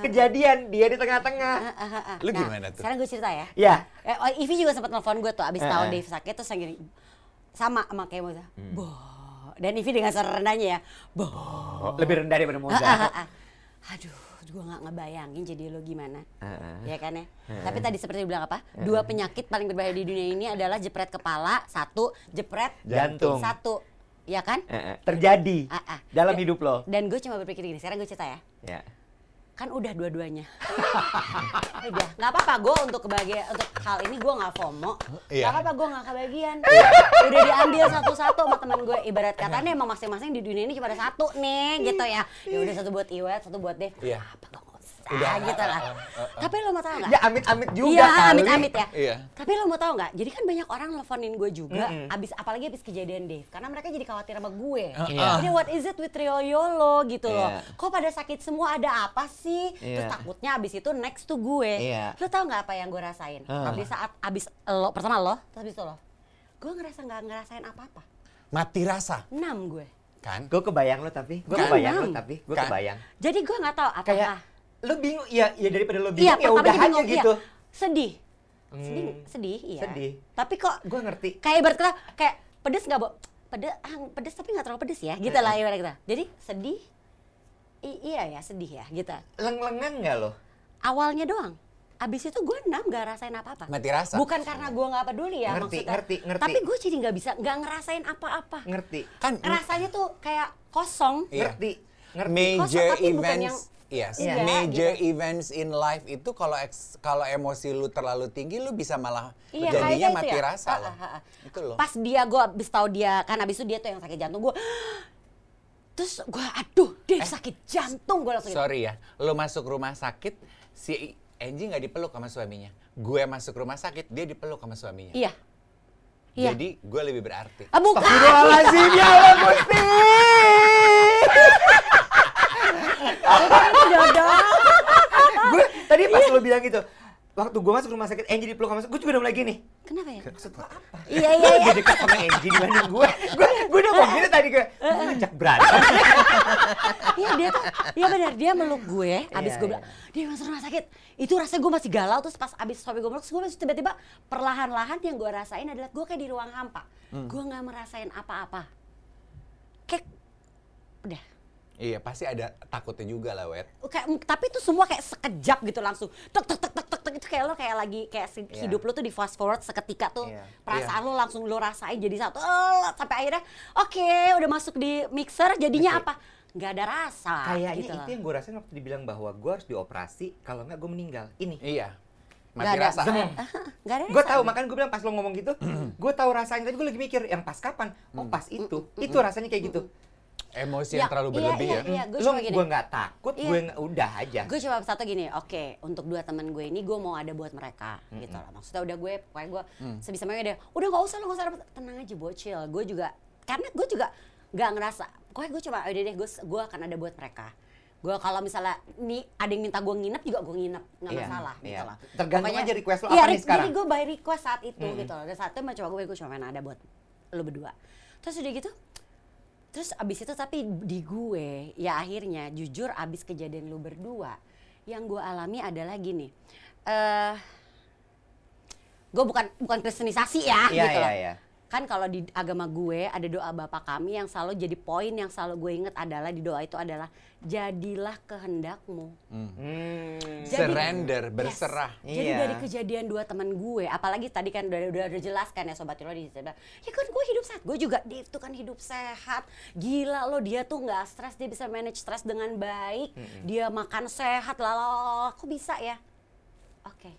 kejadian dia di tengah-tengah. Lu gimana tuh? Sekarang gue cerita ya. Ya. Eh, oh, Ivi juga sempat nelfon gue tuh abis Eh, tahu eh. Dave sakit terus gini sama sama kayak Moza. Dan Ivi dengan suara rendahnya ya. Boh. Oh, lebih rendah daripada Moza. Ah, ah, ah. Aduh, gue nggak ngebayangin jadi lo gimana. Ah. Ya kan ya. Tapi tadi seperti bilang apa? Dua penyakit paling berbahaya di dunia ini adalah jepret kepala, satu, jepret Jantung. satu. Ya kan? Terjadi dalam Dan- hidup lo. Dan gue cuma berpikir gini, sekarang gue cerita ya. Ya. Kan udah dua-duanya. udah, nggak apa-apa gue untuk kebahagiaan untuk hal ini gue nggak FOMO. Iya. Nggak apa-apa gue nggak kebagian. udah diambil satu-satu sama teman gue. Ibarat kata nih emang masing-masing di dunia ini cuma ada satu nih gitu ya. Ya udah satu buat Iwet, satu buat Dev. Iya. Apa gak usah gitu lah. Tapi lo mau tahu nggak? Ya amit-amit juga Iya, kali. amit-amit ya. Iya. Tapi lo mau tahu nggak? Jadi kan banyak orang nelfonin gue juga, abis apalagi abis kejadian Dave, karena mereka jadi khawatir sama gue. Iya. Jadi what is it with Rio Yolo gitu loh? Iya. Kok pada sakit semua? Ada apa sih? Terus Iya. takutnya abis itu next to gue. Iya. Lo tau nggak apa yang gue rasain? Ah. Di saat abis lo, pertama lo, terus abis itu lo, gue ngerasa nggak ngerasain apa-apa. Mati rasa, Enam gue. kan? Gue kebayang lo tapi, gue Kan? kebayang lo tapi, gue Kan? kebayang. Jadi gue nggak tahu apakah. Kayak lo bingung, ya, ya daripada lo iya, bingung ya udah aja bingung, iya. gitu. Sedih. Sedih, Hmm. sedih, iya. Sedih. Tapi kok Gue ngerti. kayak ibarat kata kayak pedes nggak bo pedes ah, pedes tapi nggak terlalu pedes ya gitu lah ibarat kata jadi sedih I- iya ya sedih ya gitu Leng-lengan nggak lo? awalnya doang abis itu gue enam gak rasain apa apa Mati rasa. bukan karena gue nggak peduli ya Ngerti, maksudnya ngerti, ngerti. tapi gue jadi nggak bisa nggak ngerasain apa-apa Ngerti. Kan rasanya tuh kayak kosong Iya. Ngerti. Ngerti. major tapi bukan events yang- Yes, Iya, major gitu. events in life itu kalau kalau emosi lu terlalu tinggi lu bisa malah Iya, jadinya mati ya. rasa Ah, loh. ah, ah. Itu loh. pas dia gue abis tahu dia kan abis itu dia tuh yang sakit jantung gue terus gue aduh dia sakit jantung gue langsung gitu. Sorry ya, lu masuk rumah sakit si Angie nggak dipeluk sama suaminya. Gue masuk rumah sakit dia dipeluk sama suaminya. iya iya Jadi gue lebih berarti. ah, bukan Astagfirullahaladzim, ya Allah Gusti. itu jodoh gue tadi pas lo bilang gitu, waktu gue masuk rumah sakit, Angie dipeluk sama gue juga udah mulai gini. kenapa ya Maksud lo apa? iya iya iya lebih dekat sama Angie dibanding gue. Gue gue udah ngomong gitu tadi gue. Ngajak berantem. Iya dia tuh, iya benar dia meluk gue. Abis Iya, gue bilang, dia masuk rumah sakit. Itu rasanya gue masih galau terus pas abis suami gue meluk, gue masih tiba-tiba perlahan-lahan yang gue rasain adalah gue kayak di ruang hampa. Gue nggak merasain apa-apa. Kayak udah. Iya pasti ada takutnya juga lah wet. Kayak, tapi itu semua kayak sekejap gitu langsung. Tek tek tek tek tek, tek. itu kayak lo kayak lagi kayak si- Iya. hidup lo tuh di fast forward seketika tuh Iya. perasaan lo langsung lo rasain jadi satu Eh, sampai akhirnya oke udah masuk di mixer jadinya Ngerti. apa? Nggak ada rasa. Kayaknya gitu itu yang gue rasain waktu dibilang bahwa gue harus dioperasi, kalau nggak gue meninggal. Ini. Iya. Mati ada. rasa. Nggak ada Gue tahu, makanya gue bilang pas lo ngomong gitu, gue tahu rasanya. Tadi gue lagi mikir, yang pas kapan? Oh pas itu, itu rasanya kayak gitu. Emosi Ya, yang terlalu iya, berlebih iya, ya. iya. Gue gue nggak takut, Iya. gue udah aja. Gue coba satu gini, oke untuk dua teman gue ini gue mau ada buat mereka gitu lah. Maksudnya udah gue, pokoknya gue sebisa mungkin dia, udah nggak usah lo nggak usah dapet." tenang aja bocil. Gue juga, karena gue juga nggak ngerasa, pokoknya gue coba udah deh gue gue akan ada buat mereka. Gue kalau misalnya nih ada yang minta gue nginep juga gue nginep nggak Iya, masalah gitu iya. lah. Tergantung aja request lo iya, apa nih sekarang. Jadi gue by request saat itu gitu loh. Dan saat itu cuma gue gue cuma main ada buat lo berdua. Terus udah gitu, Terus abis itu tapi di gue ya akhirnya jujur abis kejadian lu berdua yang gue alami adalah gini. eh gue bukan bukan kristenisasi ya Iya, gitu iya, loh. iya. Kan kalau di agama gue ada doa Bapak kami yang selalu jadi poin yang selalu gue inget adalah di doa itu adalah jadilah kehendakmu. Hmm. Jadi- Surrender, Yes. berserah. Jadi Iya. dari kejadian dua teman gue, apalagi tadi kan udah udah, udah jelas kan ya sobat lo di situ. Ya kan gue hidup sehat, gue juga dia itu kan hidup sehat. Gila lo dia tuh nggak stres, dia bisa manage stres dengan baik. Dia makan sehat, lah kok bisa ya? Oke,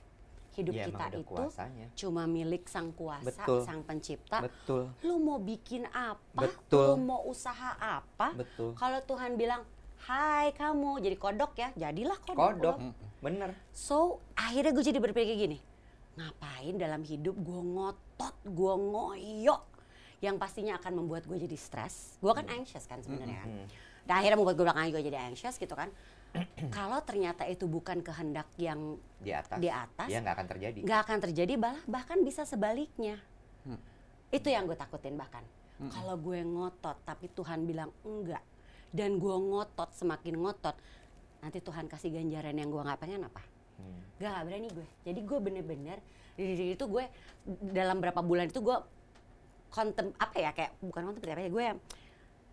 hidup Ya, kita itu kuasanya. cuma milik sang kuasa, Betul. sang pencipta. Betul. Lu mau bikin apa? Betul. Lu mau usaha apa? Betul. Kalau Tuhan bilang, Hai kamu, jadi kodok ya, jadilah kodok. Kodok, bener. So akhirnya gue jadi berpikir gini, ngapain dalam hidup gue ngotot, gue ngoyok, yang pastinya akan membuat gue jadi stres. Gue kan anxious kan sebenarnya kan. Dan akhirnya membuat gue bilang gue jadi anxious gitu kan. Kalau ternyata itu bukan kehendak yang Di atas. Di atas. Ya nggak akan terjadi. nggak akan terjadi, bah- bahkan bisa sebaliknya. Itu yang gue takutin bahkan. Kalau gue ngotot tapi Tuhan bilang enggak, dan gue ngotot semakin ngotot, nanti Tuhan kasih ganjaran yang gue nggak pengen apa? Hmm. Gak, gak berani gue. Jadi gue bener-bener dari itu gue dalam berapa bulan itu gue kontem apa ya kayak bukan kontem apa ya gue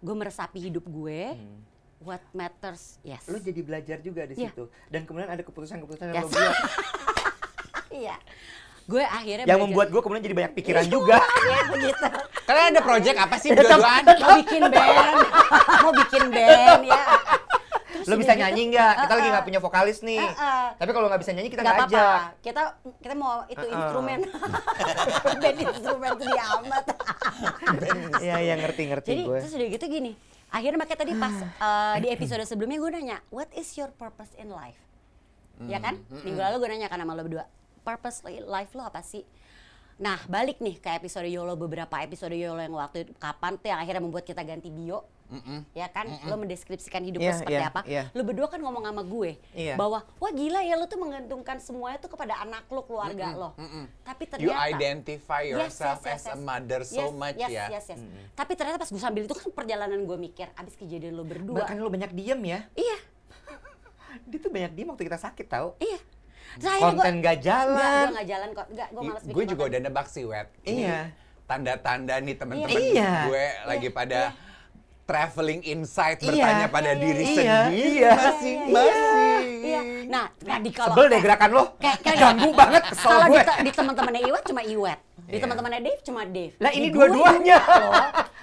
gue meresapi hidup gue. Hmm. What matters, yes. Lo jadi belajar juga di Iya. situ. Dan kemudian ada keputusan-keputusan yang Yes. lo buat. Iya. Gue akhirnya yang belajar- membuat gue kemudian jadi banyak pikiran juga. Iya, begitu. Kalian ada project apa sih berdua-duaan? mau bikin band, mau bikin band ya. Terus Lo bisa gitu, nyanyi nggak? Kita uh-uh. lagi nggak punya vokalis nih. Uh-uh. Tapi kalau nggak bisa nyanyi kita nggak ajak. Kita kita mau itu Uh-uh. instrumen. Band instrumen tuh dia amat. Iya, iya ngerti-ngerti Jadi gue. terus udah gitu gini. Akhirnya makanya tadi pas uh, di episode sebelumnya gue nanya, what is your purpose in life? Ya kan? Minggu lalu gue nanya kan sama lo berdua, purpose li- life lo apa sih? Nah balik nih ke episode YOLO beberapa episode YOLO yang waktu itu, kapan tuh yang akhirnya membuat kita ganti bio ya kan lo mendeskripsikan hidup lo Iya, seperti iya, apa iya. lo berdua kan ngomong sama gue Iya. bahwa wah gila ya lo tuh menggantungkan semuanya tuh kepada anak lo keluarga lo tapi You ternyata identify Yes, yourself yes, yes, as a yes. mother so Yes, much yes, ya. Yes, yes. Tapi ternyata pas gue sambil itu kan perjalanan gue mikir, abis kejadian lo berdua. Bahkan lo banyak diem ya. Iya, Dia tuh banyak diem waktu kita sakit tau. iya. Terus akhirnya Konten gua- Nggak, jalan. gue nggak jalan kok. Nggak, gue malas bikin Gue juga konten. udah nebak sih, Wet. Iya. Tanda-tanda nih teman-teman Iya. gue lagi pada iya. Traveling insight Iya. bertanya pada Iya, diri iya. sendiri Iya. masing-masing. Iya. Nah, tadi kalau Sebel deh gerakan lo. Kayak- kayak- Ganggu banget kesel kalau gue. di, di teman-temannya Iwet cuma Iwet. Di Iya. teman-temannya Dave cuma Dave. Lah, Di ini dua-duanya.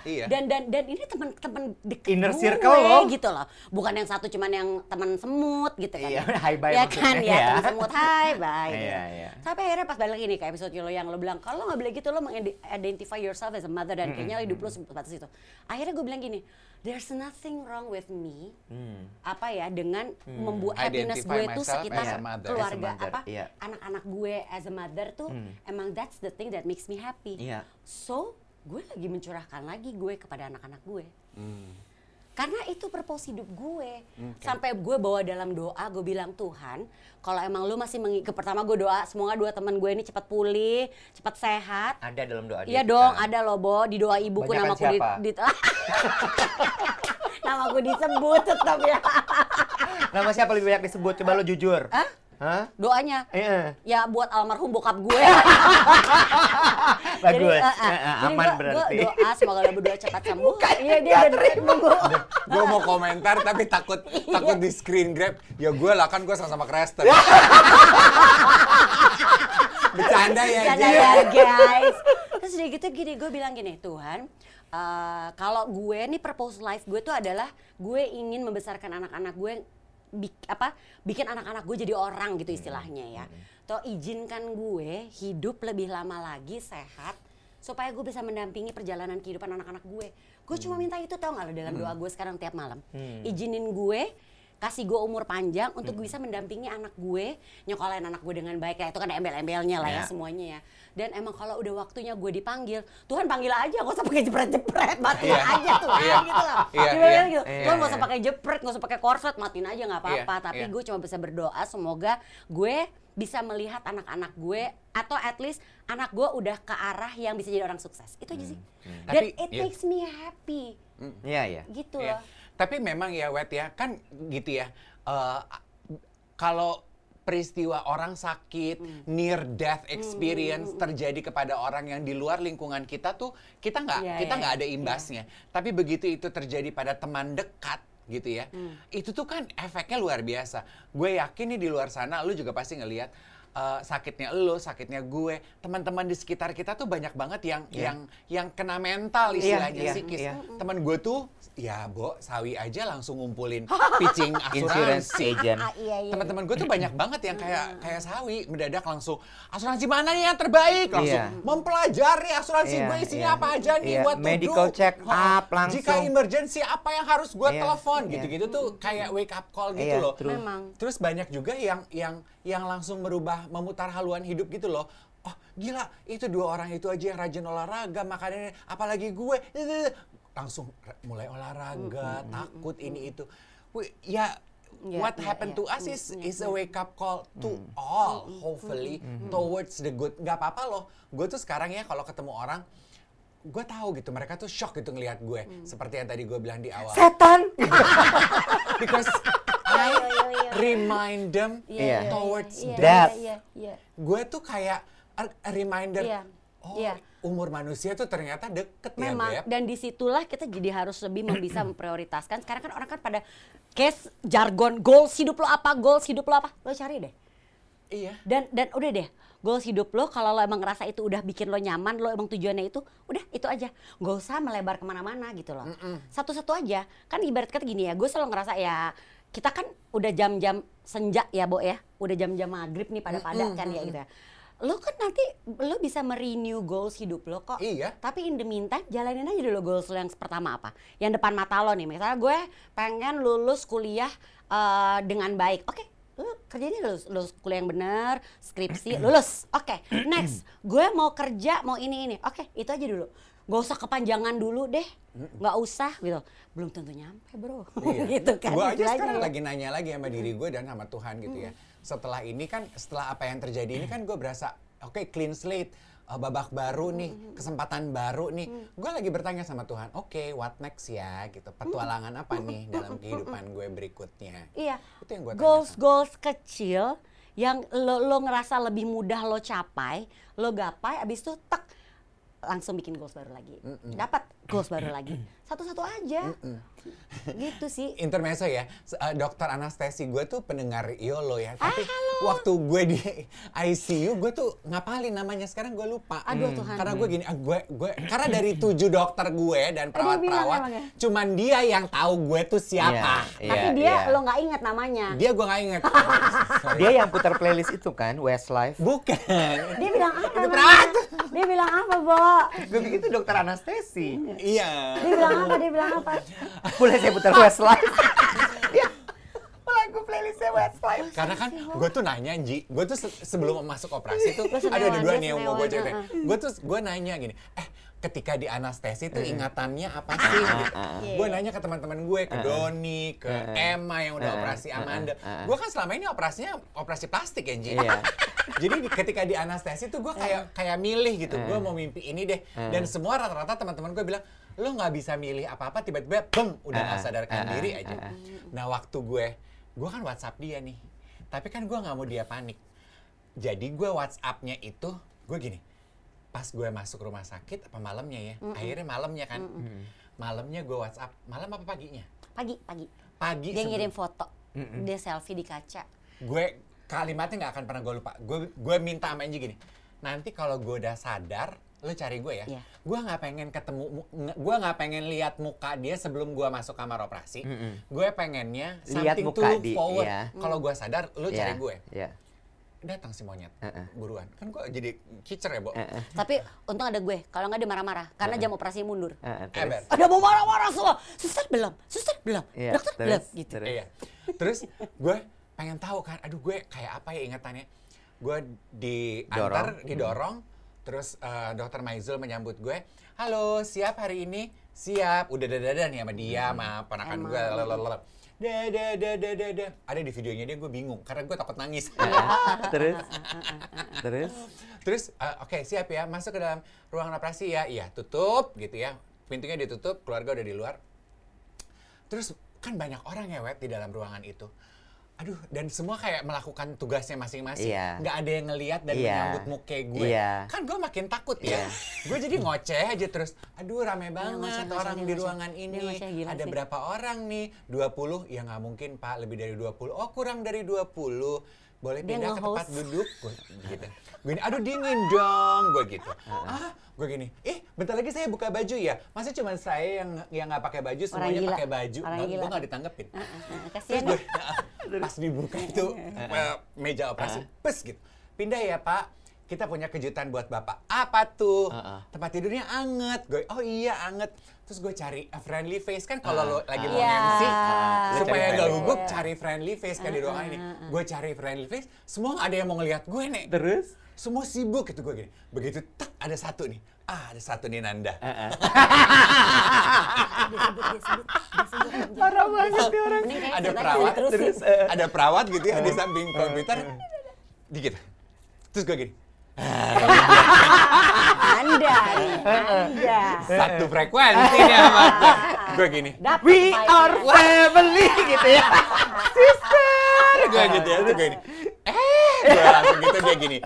Iya. Dan dan dan ini teman-teman deket Inner gue circle loh. gitu loh. Bukan yang satu cuman yang teman semut gitu kan. Iya, hi bye Ya kan ya, ya. teman semut hi bye. gitu. Iya, iya. Tapi akhirnya pas balik ini ke episode lo yang lo bilang kalau nggak boleh gitu lo mengidentify yourself as a mother dan kayaknya hidup lo sebatas itu. Akhirnya gue bilang gini, there's nothing wrong with me. Hmm. Apa ya dengan membuat happiness Identify gue myself sekitar mother. keluarga apa iya. anak-anak gue as a mother tuh emang that's the thing that makes me happy. Iya. So gue lagi mencurahkan lagi gue kepada anak-anak gue. Karena itu purpose hidup gue. Sampai gue bawa dalam doa, gue bilang Tuhan, kalau emang lu masih mengi ke pertama gue doa, semoga dua teman gue ini cepat pulih, cepat sehat. Ada dalam doa Iya dong, kita. ada loh Bo, di doa ibuku Banyakan namaku di, siapa? di namaku disebut tetap ya. Nama siapa lebih banyak disebut? Coba lo jujur. Hah? Hah? Doanya. Iya. Ya buat almarhum bokap gue. Bagus. eh, eh, Eh, jadi aman gua- berarti. Gua doa semoga lo berdua cepat sembuh. Iya dia udah nunggu. gue mau komentar tapi takut takut di screen grab ya gue lah kan gue sama-sama Kristen bercanda ya Bercanda ya guys. Terus udah gitu gini, gue bilang gini, Tuhan, eh, kalau gue nih purpose life gue tuh adalah gue ingin membesarkan anak-anak gue bik- apa bikin anak-anak gue jadi orang gitu istilahnya ya. Toh izinkan gue hidup lebih lama lagi sehat supaya gue bisa mendampingi perjalanan kehidupan anak-anak gue. Gue cuma minta itu tau gak lo dalam doa gue sekarang tiap malam. Izinin gue kasih gue umur panjang untuk gue bisa mendampingi anak gue nyokolain anak gue dengan baik ya itu kan ada embel-embelnya lah ya Ya. semuanya ya dan emang kalau udah waktunya gue dipanggil Tuhan panggil aja gak usah pakai jepret-jepret matiin Iya. aja Tuhan Iya. gitu lah Iya, Dia bilang iya. gitu Iya, Tuhan gak usah iya. pakai jepret gak usah pakai korset matiin aja nggak apa-apa Iya, tapi iya. gue cuma bisa berdoa semoga gue bisa melihat anak-anak gue atau at least anak gue udah ke arah yang bisa jadi orang sukses itu aja sih dan Tapi, it iya. makes me happy Iya, iya. gitu Iya. loh Tapi memang ya Wet ya, kan gitu ya. eh, kalau peristiwa orang sakit, Hmm. near death experience terjadi kepada orang yang di luar lingkungan kita tuh kita nggak Iya, kita iya, nggak ada iya. imbasnya. Tapi begitu itu terjadi pada teman dekat gitu ya, Hmm. itu tuh kan efeknya luar biasa. Gue yakin nih di luar sana, lu juga pasti ngelihat eh, sakitnya lo, sakitnya gue, teman-teman di sekitar kita tuh banyak banget yang Iya. yang yang kena mental Iya, istilahnya iya, psikis. iya. Teman gue tuh ya, Bo, sawi aja langsung ngumpulin pitching Insurance asuransi. agent. Ah, iya, iya. Teman-teman gue tuh banyak banget yang kayak kayak sawi mendadak langsung asuransi mana nih yang terbaik langsung Iya. mempelajari asuransi Iya, gue isinya iya. apa aja nih Iya, buat medical duduk. check Oh, up langsung. Jika emergency apa yang harus gue Iya, telepon gitu-gitu tuh kayak wake up call gitu Iya, loh. true. Memang. Terus banyak juga yang yang yang langsung merubah memutar haluan hidup gitu loh. Oh gila itu dua orang itu aja yang rajin olahraga makanya apalagi gue langsung mulai olahraga takut ini itu. Wih, ya Iya, what iya, happened iya. to us is is a wake up call to all hopefully towards the good. Gak apa-apa loh. Gue tuh sekarang ya kalau ketemu orang gue tahu gitu mereka tuh shock gitu ngelihat gue seperti yang tadi gue bilang di awal Setan. because I remind them Iya. towards iya, death. Iya, iya, gue tuh kayak a, a reminder Iya, oh iya. umur manusia tuh ternyata deket Memang ya Beb dan di situlah kita jadi harus lebih bisa memprioritaskan. Sekarang kan orang kan pada case jargon goals hidup lo apa, goals hidup lo apa, lo cari deh. iya Dan dan udah deh, goals hidup lo kalau lo emang ngerasa itu udah bikin lo nyaman, lo emang tujuannya itu, udah itu aja. Gak usah melebar ke mana-mana gitu loh. Satu-satu aja. Kan ibarat kata gini ya, gue selalu ngerasa ya kita kan udah jam-jam senja ya, Bo ya. Udah jam-jam maghrib nih pada pada kan ya gitu ya. Lo kan nanti lo bisa merenew goals hidup lo kok. Iya. Tapi in the meantime jalanin aja dulu goals lo yang pertama apa. Yang depan mata lo nih. Misalnya gue pengen lulus kuliah eh, dengan baik. Oke, lu kerjanya lulus, lulus kuliah yang benar, skripsi, lulus. Oke, next. Gue mau kerja, mau ini ini. Oke, itu aja dulu. Gak usah kepanjangan dulu deh. Nggak usah gitu. Belum tentu nyampe, Bro. Iya. gitu kan. Gue aja sekarang ya. lagi nanya lagi sama diri gue dan sama Tuhan gitu ya. Setelah ini kan, setelah apa yang terjadi ini kan gue berasa, oke clean slate, uh, babak baru nih, kesempatan baru nih. Gue lagi bertanya sama Tuhan, oke what next ya gitu. Petualangan apa nih dalam kehidupan gue berikutnya. Iya. Itu yang gue goals tanyakan. goals kecil yang lo, lo ngerasa lebih mudah lo capai, lo gapai, abis itu tek langsung bikin goals baru lagi. Dapat goals baru lagi. Satu-satu aja. Gitu sih. Intermezzo ya, uh, dokter anestesi gue tuh pendengar Yolo ya. Ah, Tapi waktu gue di ICU gue tuh ngapalin namanya sekarang gue lupa. Aduh, Tuhan. Karena gue gini, ah, gue gue karena dari tujuh dokter gue dan perawat-perawat, ya? cuman dia yang tahu gue tuh siapa. Iya, Tapi iya, dia iya. lo nggak inget namanya. Dia gue nggak inget. Dia yang putar playlist itu kan, Westlife. bukan. Dia bilang apa? Itu perawat. Dia bilang apa, Bo? Gue pikir itu dokter anestesi. iya. Dia bilang apa? Dia bilang apa? Boleh saya putar Westlife? ya, lagu playlistnya Westlife. Karena kan gue tuh nanya Ji, gue tuh se- sebelum masuk operasi tuh ada ada dua nih yang mau gue ceritain. Gue tuh gue nanya gini, eh ketika di anestesi tuh ingatannya apa sih? gitu. Iya. Gue nanya ke teman-teman gue, ke Doni, ke Emma yang udah operasi Amanda. Gue kan selama ini operasinya operasi plastik ya Ji. Iya. Jadi di- ketika di anestesi tuh gue kayak kayak milih gitu, gue mau mimpi ini deh. Dan semua rata-rata teman-teman gue bilang, lo nggak bisa milih apa-apa, tiba-tiba bem udah nggak sadarkan diri aja. Nah waktu gue, gue kan WhatsApp dia nih. Tapi kan gue nggak mau dia panik. Jadi gue WhatsAppnya itu, gue gini. Pas gue masuk rumah sakit, apa malamnya ya? Akhirnya malamnya kan. Malamnya gue WhatsApp. Malam apa paginya? Pagi, pagi. Pagi. Dia sebelum- ngirim foto. Dia selfie di kaca. gue kalimatnya nggak akan pernah gue lupa. Gue gue minta sama Angie gini. Nanti kalau gue udah sadar, lo cari gue ya. Iya. Gue nggak pengen ketemu, gue nggak pengen lihat muka dia sebelum gue masuk kamar operasi. Gue pengennya Lihat something muka to look di- forward. iya. Kalau gue sadar, lo cari Iya, gue. Iya. Datang si monyet, Uh-uh. buruan. Kan gue jadi kicer ya, Bo. Uh-uh. Tapi untung ada gue. Kalau nggak dia marah-marah. Karena jam operasi mundur. Uh-uh, terus. Ada mau marah-marah semua. Suster belum, suster belum, Iya, dokter terus, belum, gitu. terus. Iya. Terus gue pengen tahu kan, aduh gue kayak apa ya ingatannya. Gue diantar, Dorong. didorong, terus eh, dokter Maizul menyambut gue, halo siap hari ini? Siap, udah dada nih sama dia, sama ponakan gue, lalalala. Dada, dada, dada. Ada di videonya dia gue bingung, karena gue takut nangis. terus terus Terus, eh, oke siap ya, masuk ke dalam ruangan operasi ya. Iya, tutup gitu ya. Pintunya ditutup, keluarga udah di luar. Terus kan banyak orang ya, Wet, di dalam ruangan itu. Aduh, dan semua kayak melakukan tugasnya masing-masing. Iya. Nggak ada yang ngeliat dan Iya. menyambut muke gue. Iya. Kan gue makin takut ya. Iya. gue jadi ngoceh aja terus. Aduh, rame banget ngoceh-ngoceh, orang dia di ngoceh. ruangan Dia ini. ngoceh gila Ada sih. berapa orang nih? 20? Ya nggak mungkin, Pak. Lebih dari 20. Oh, kurang dari 20. Boleh Dia pindah ke tempat duduk? Gue gitu. Gue gini, aduh dingin dong. Gue gitu. Ah, gue gini, eh bentar lagi saya buka baju ya. Masa cuma saya yang yang nggak pakai baju, semuanya pakai baju. Orang gue nggak ditanggepin. Heeh, Terus Kasihan gue, pas dibuka itu eh, meja operasi, pes gitu. Pindah ya Pak, kita punya kejutan buat Bapak. Apa tuh? Tempat tidurnya anget. Gue, oh iya anget. Terus gue cari a friendly face kan kalau lo lagi mau Iya. MC, Lu supaya nggak friendly gugup, face. cari friendly face kan di ruangan ini. Gue cari friendly face, semua ada yang mau ngeliat gue nek. terus Semua sibuk gitu gue gini. Begitu tak ada satu nih. Ah, ada satu nih Nanda. Parah banget nih orang ada perawat, terus eh, ada perawat gitu ya di samping komputer. Dikit. Terus gue gini. Anda Anda. Satu frekuensi nih sama gue gini. Dapet we are family gitu ya Sister, gue gitu ya, gue gini. Eh, gue langsung gitu dia gini.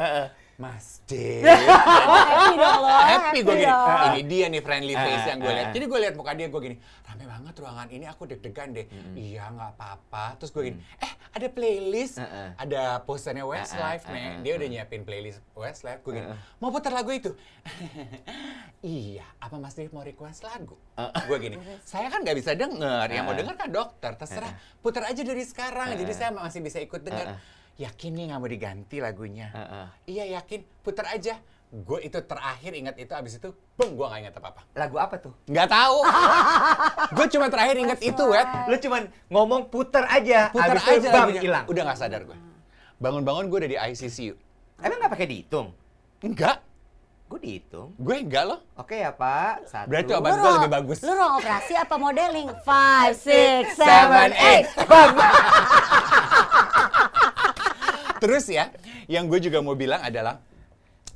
Mas Dev. happy dong lo. happy gue gini. dong. Ini dia nih friendly face yang gue lihat. ah, ah. Jadi gue lihat muka dia gue gini, rame banget ruangan ini aku deg-degan deh. Iya nggak apa-apa. Terus gue gini, eh ada playlist, Ah, ah. ada posternya Ah, ah, Westlife ah, nih. ah, Dia udah nyiapin playlist Westlife. Gue gini, Ah, ah. mau putar lagu itu? iya, apa Mas Dev mau request lagu? Ah, Gue gini, saya kan nggak bisa denger. Yang mau Ah, ah. denger kan dokter, terserah. Putar aja dari sekarang. Ah, Jadi ah. saya masih bisa ikut denger. Yakin nih nggak mau diganti lagunya? Ah, ah. Iya yakin, putar aja. Gue itu terakhir ingat itu, abis itu, beng, gue nggak ingat apa-apa. Lagu apa tuh? Nggak tahu. gue cuma terakhir inget itu, Wet. Lu cuman ngomong puter aja, Putar abis itu aja bam, lagunya. hilang. Udah nggak sadar gue. Bangun-bangun gue udah di ICCU. Emang nggak pakai dihitung? Enggak, Gue dihitung. gue enggak loh. Oke ya Pak, satu. Berarti obat gue lebih bagus. Lu ruang operasi apa modeling? Five, six, seven, seven, eight. Bam. Terus ya, yang gue juga mau bilang adalah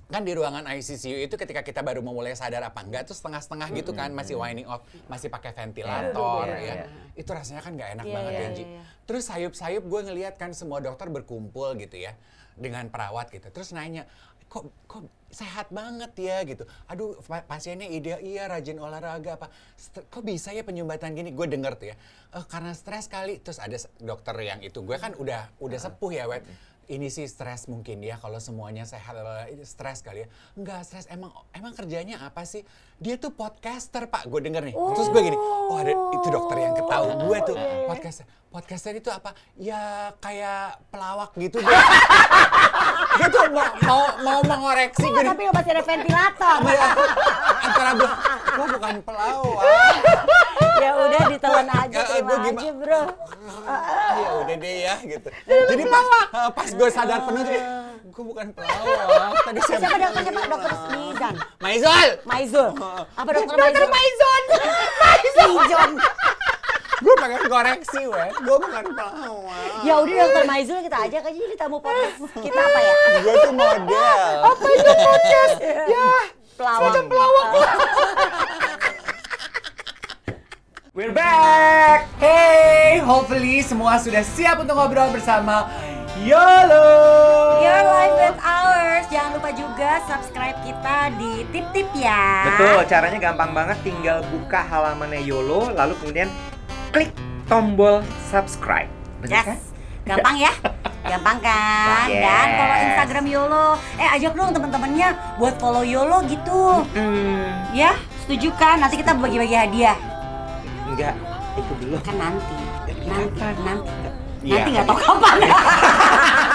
kan di ruangan ICCU itu ketika kita baru mau mulai sadar apa enggak tuh setengah-setengah gitu kan masih winding off masih pakai ventilator Iya, ya. Iya. itu rasanya kan nggak enak Iya, banget iya, Ji. iya. terus sayup-sayup gue ngeliat kan semua dokter berkumpul gitu ya dengan perawat gitu. Terus nanya kok kok sehat banget ya? gitu. Aduh pa- pasiennya ide iya rajin olahraga apa? St- kok bisa ya penyumbatan gini? Gue denger tuh ya. "Eh, karena stres kali. Terus ada dokter yang itu gue kan udah udah sepuh ya wet ini sih stres mungkin ya kalau semuanya sehat eh, stres kali ya. Enggak stres. Emang emang kerjanya apa sih? Dia tuh podcaster pak. Gue denger nih. Terus gue gini oh ada itu dokter yang ketahu gue tuh. podcaster podcaster itu apa? Ya kayak pelawak gitu dia. Dia tuh mau mau, mau mengoreksi Oh, gue tapi lu masih ada ventilator. antara bilang gue bukan pelawak ya udah ditelan aja, Ya, terima aja bro. ya udah deh ya gitu jadi pas eh, pas gue sadar penuh tuh gue bukan pelawak tadi saya Siapa dokter siapa? Dokter Mizan. Maizol Maizul. Apa dokter Maizul? Dokter Maizon. Maizon. gue pengen koreksi weh gue bukan pelawak Ya udah dokter Maizul kita ajak aja jadi tamu podcast kita apa ya? gue tuh model Apa itu podcast? Ya. Pelawak. pelawak. We're back! Hey, hopefully semua sudah siap untuk ngobrol bersama YOLO! Your life with ours. Jangan lupa juga subscribe kita di tip-tip ya. Betul, caranya gampang banget. Tinggal buka halamannya YOLO, lalu kemudian klik tombol subscribe. Bener kan? Yes. Gampang ya? Gampang kan? Yes. Dan follow Instagram YOLO. Eh ajak dong teman-temannya buat follow YOLO gitu. Hmm, Ya, setuju kan? Nanti kita bagi-bagi hadiah. Enggak, itu belum. Kan nanti. Nanti, nanti. Iya. Nanti nggak tahu kapan.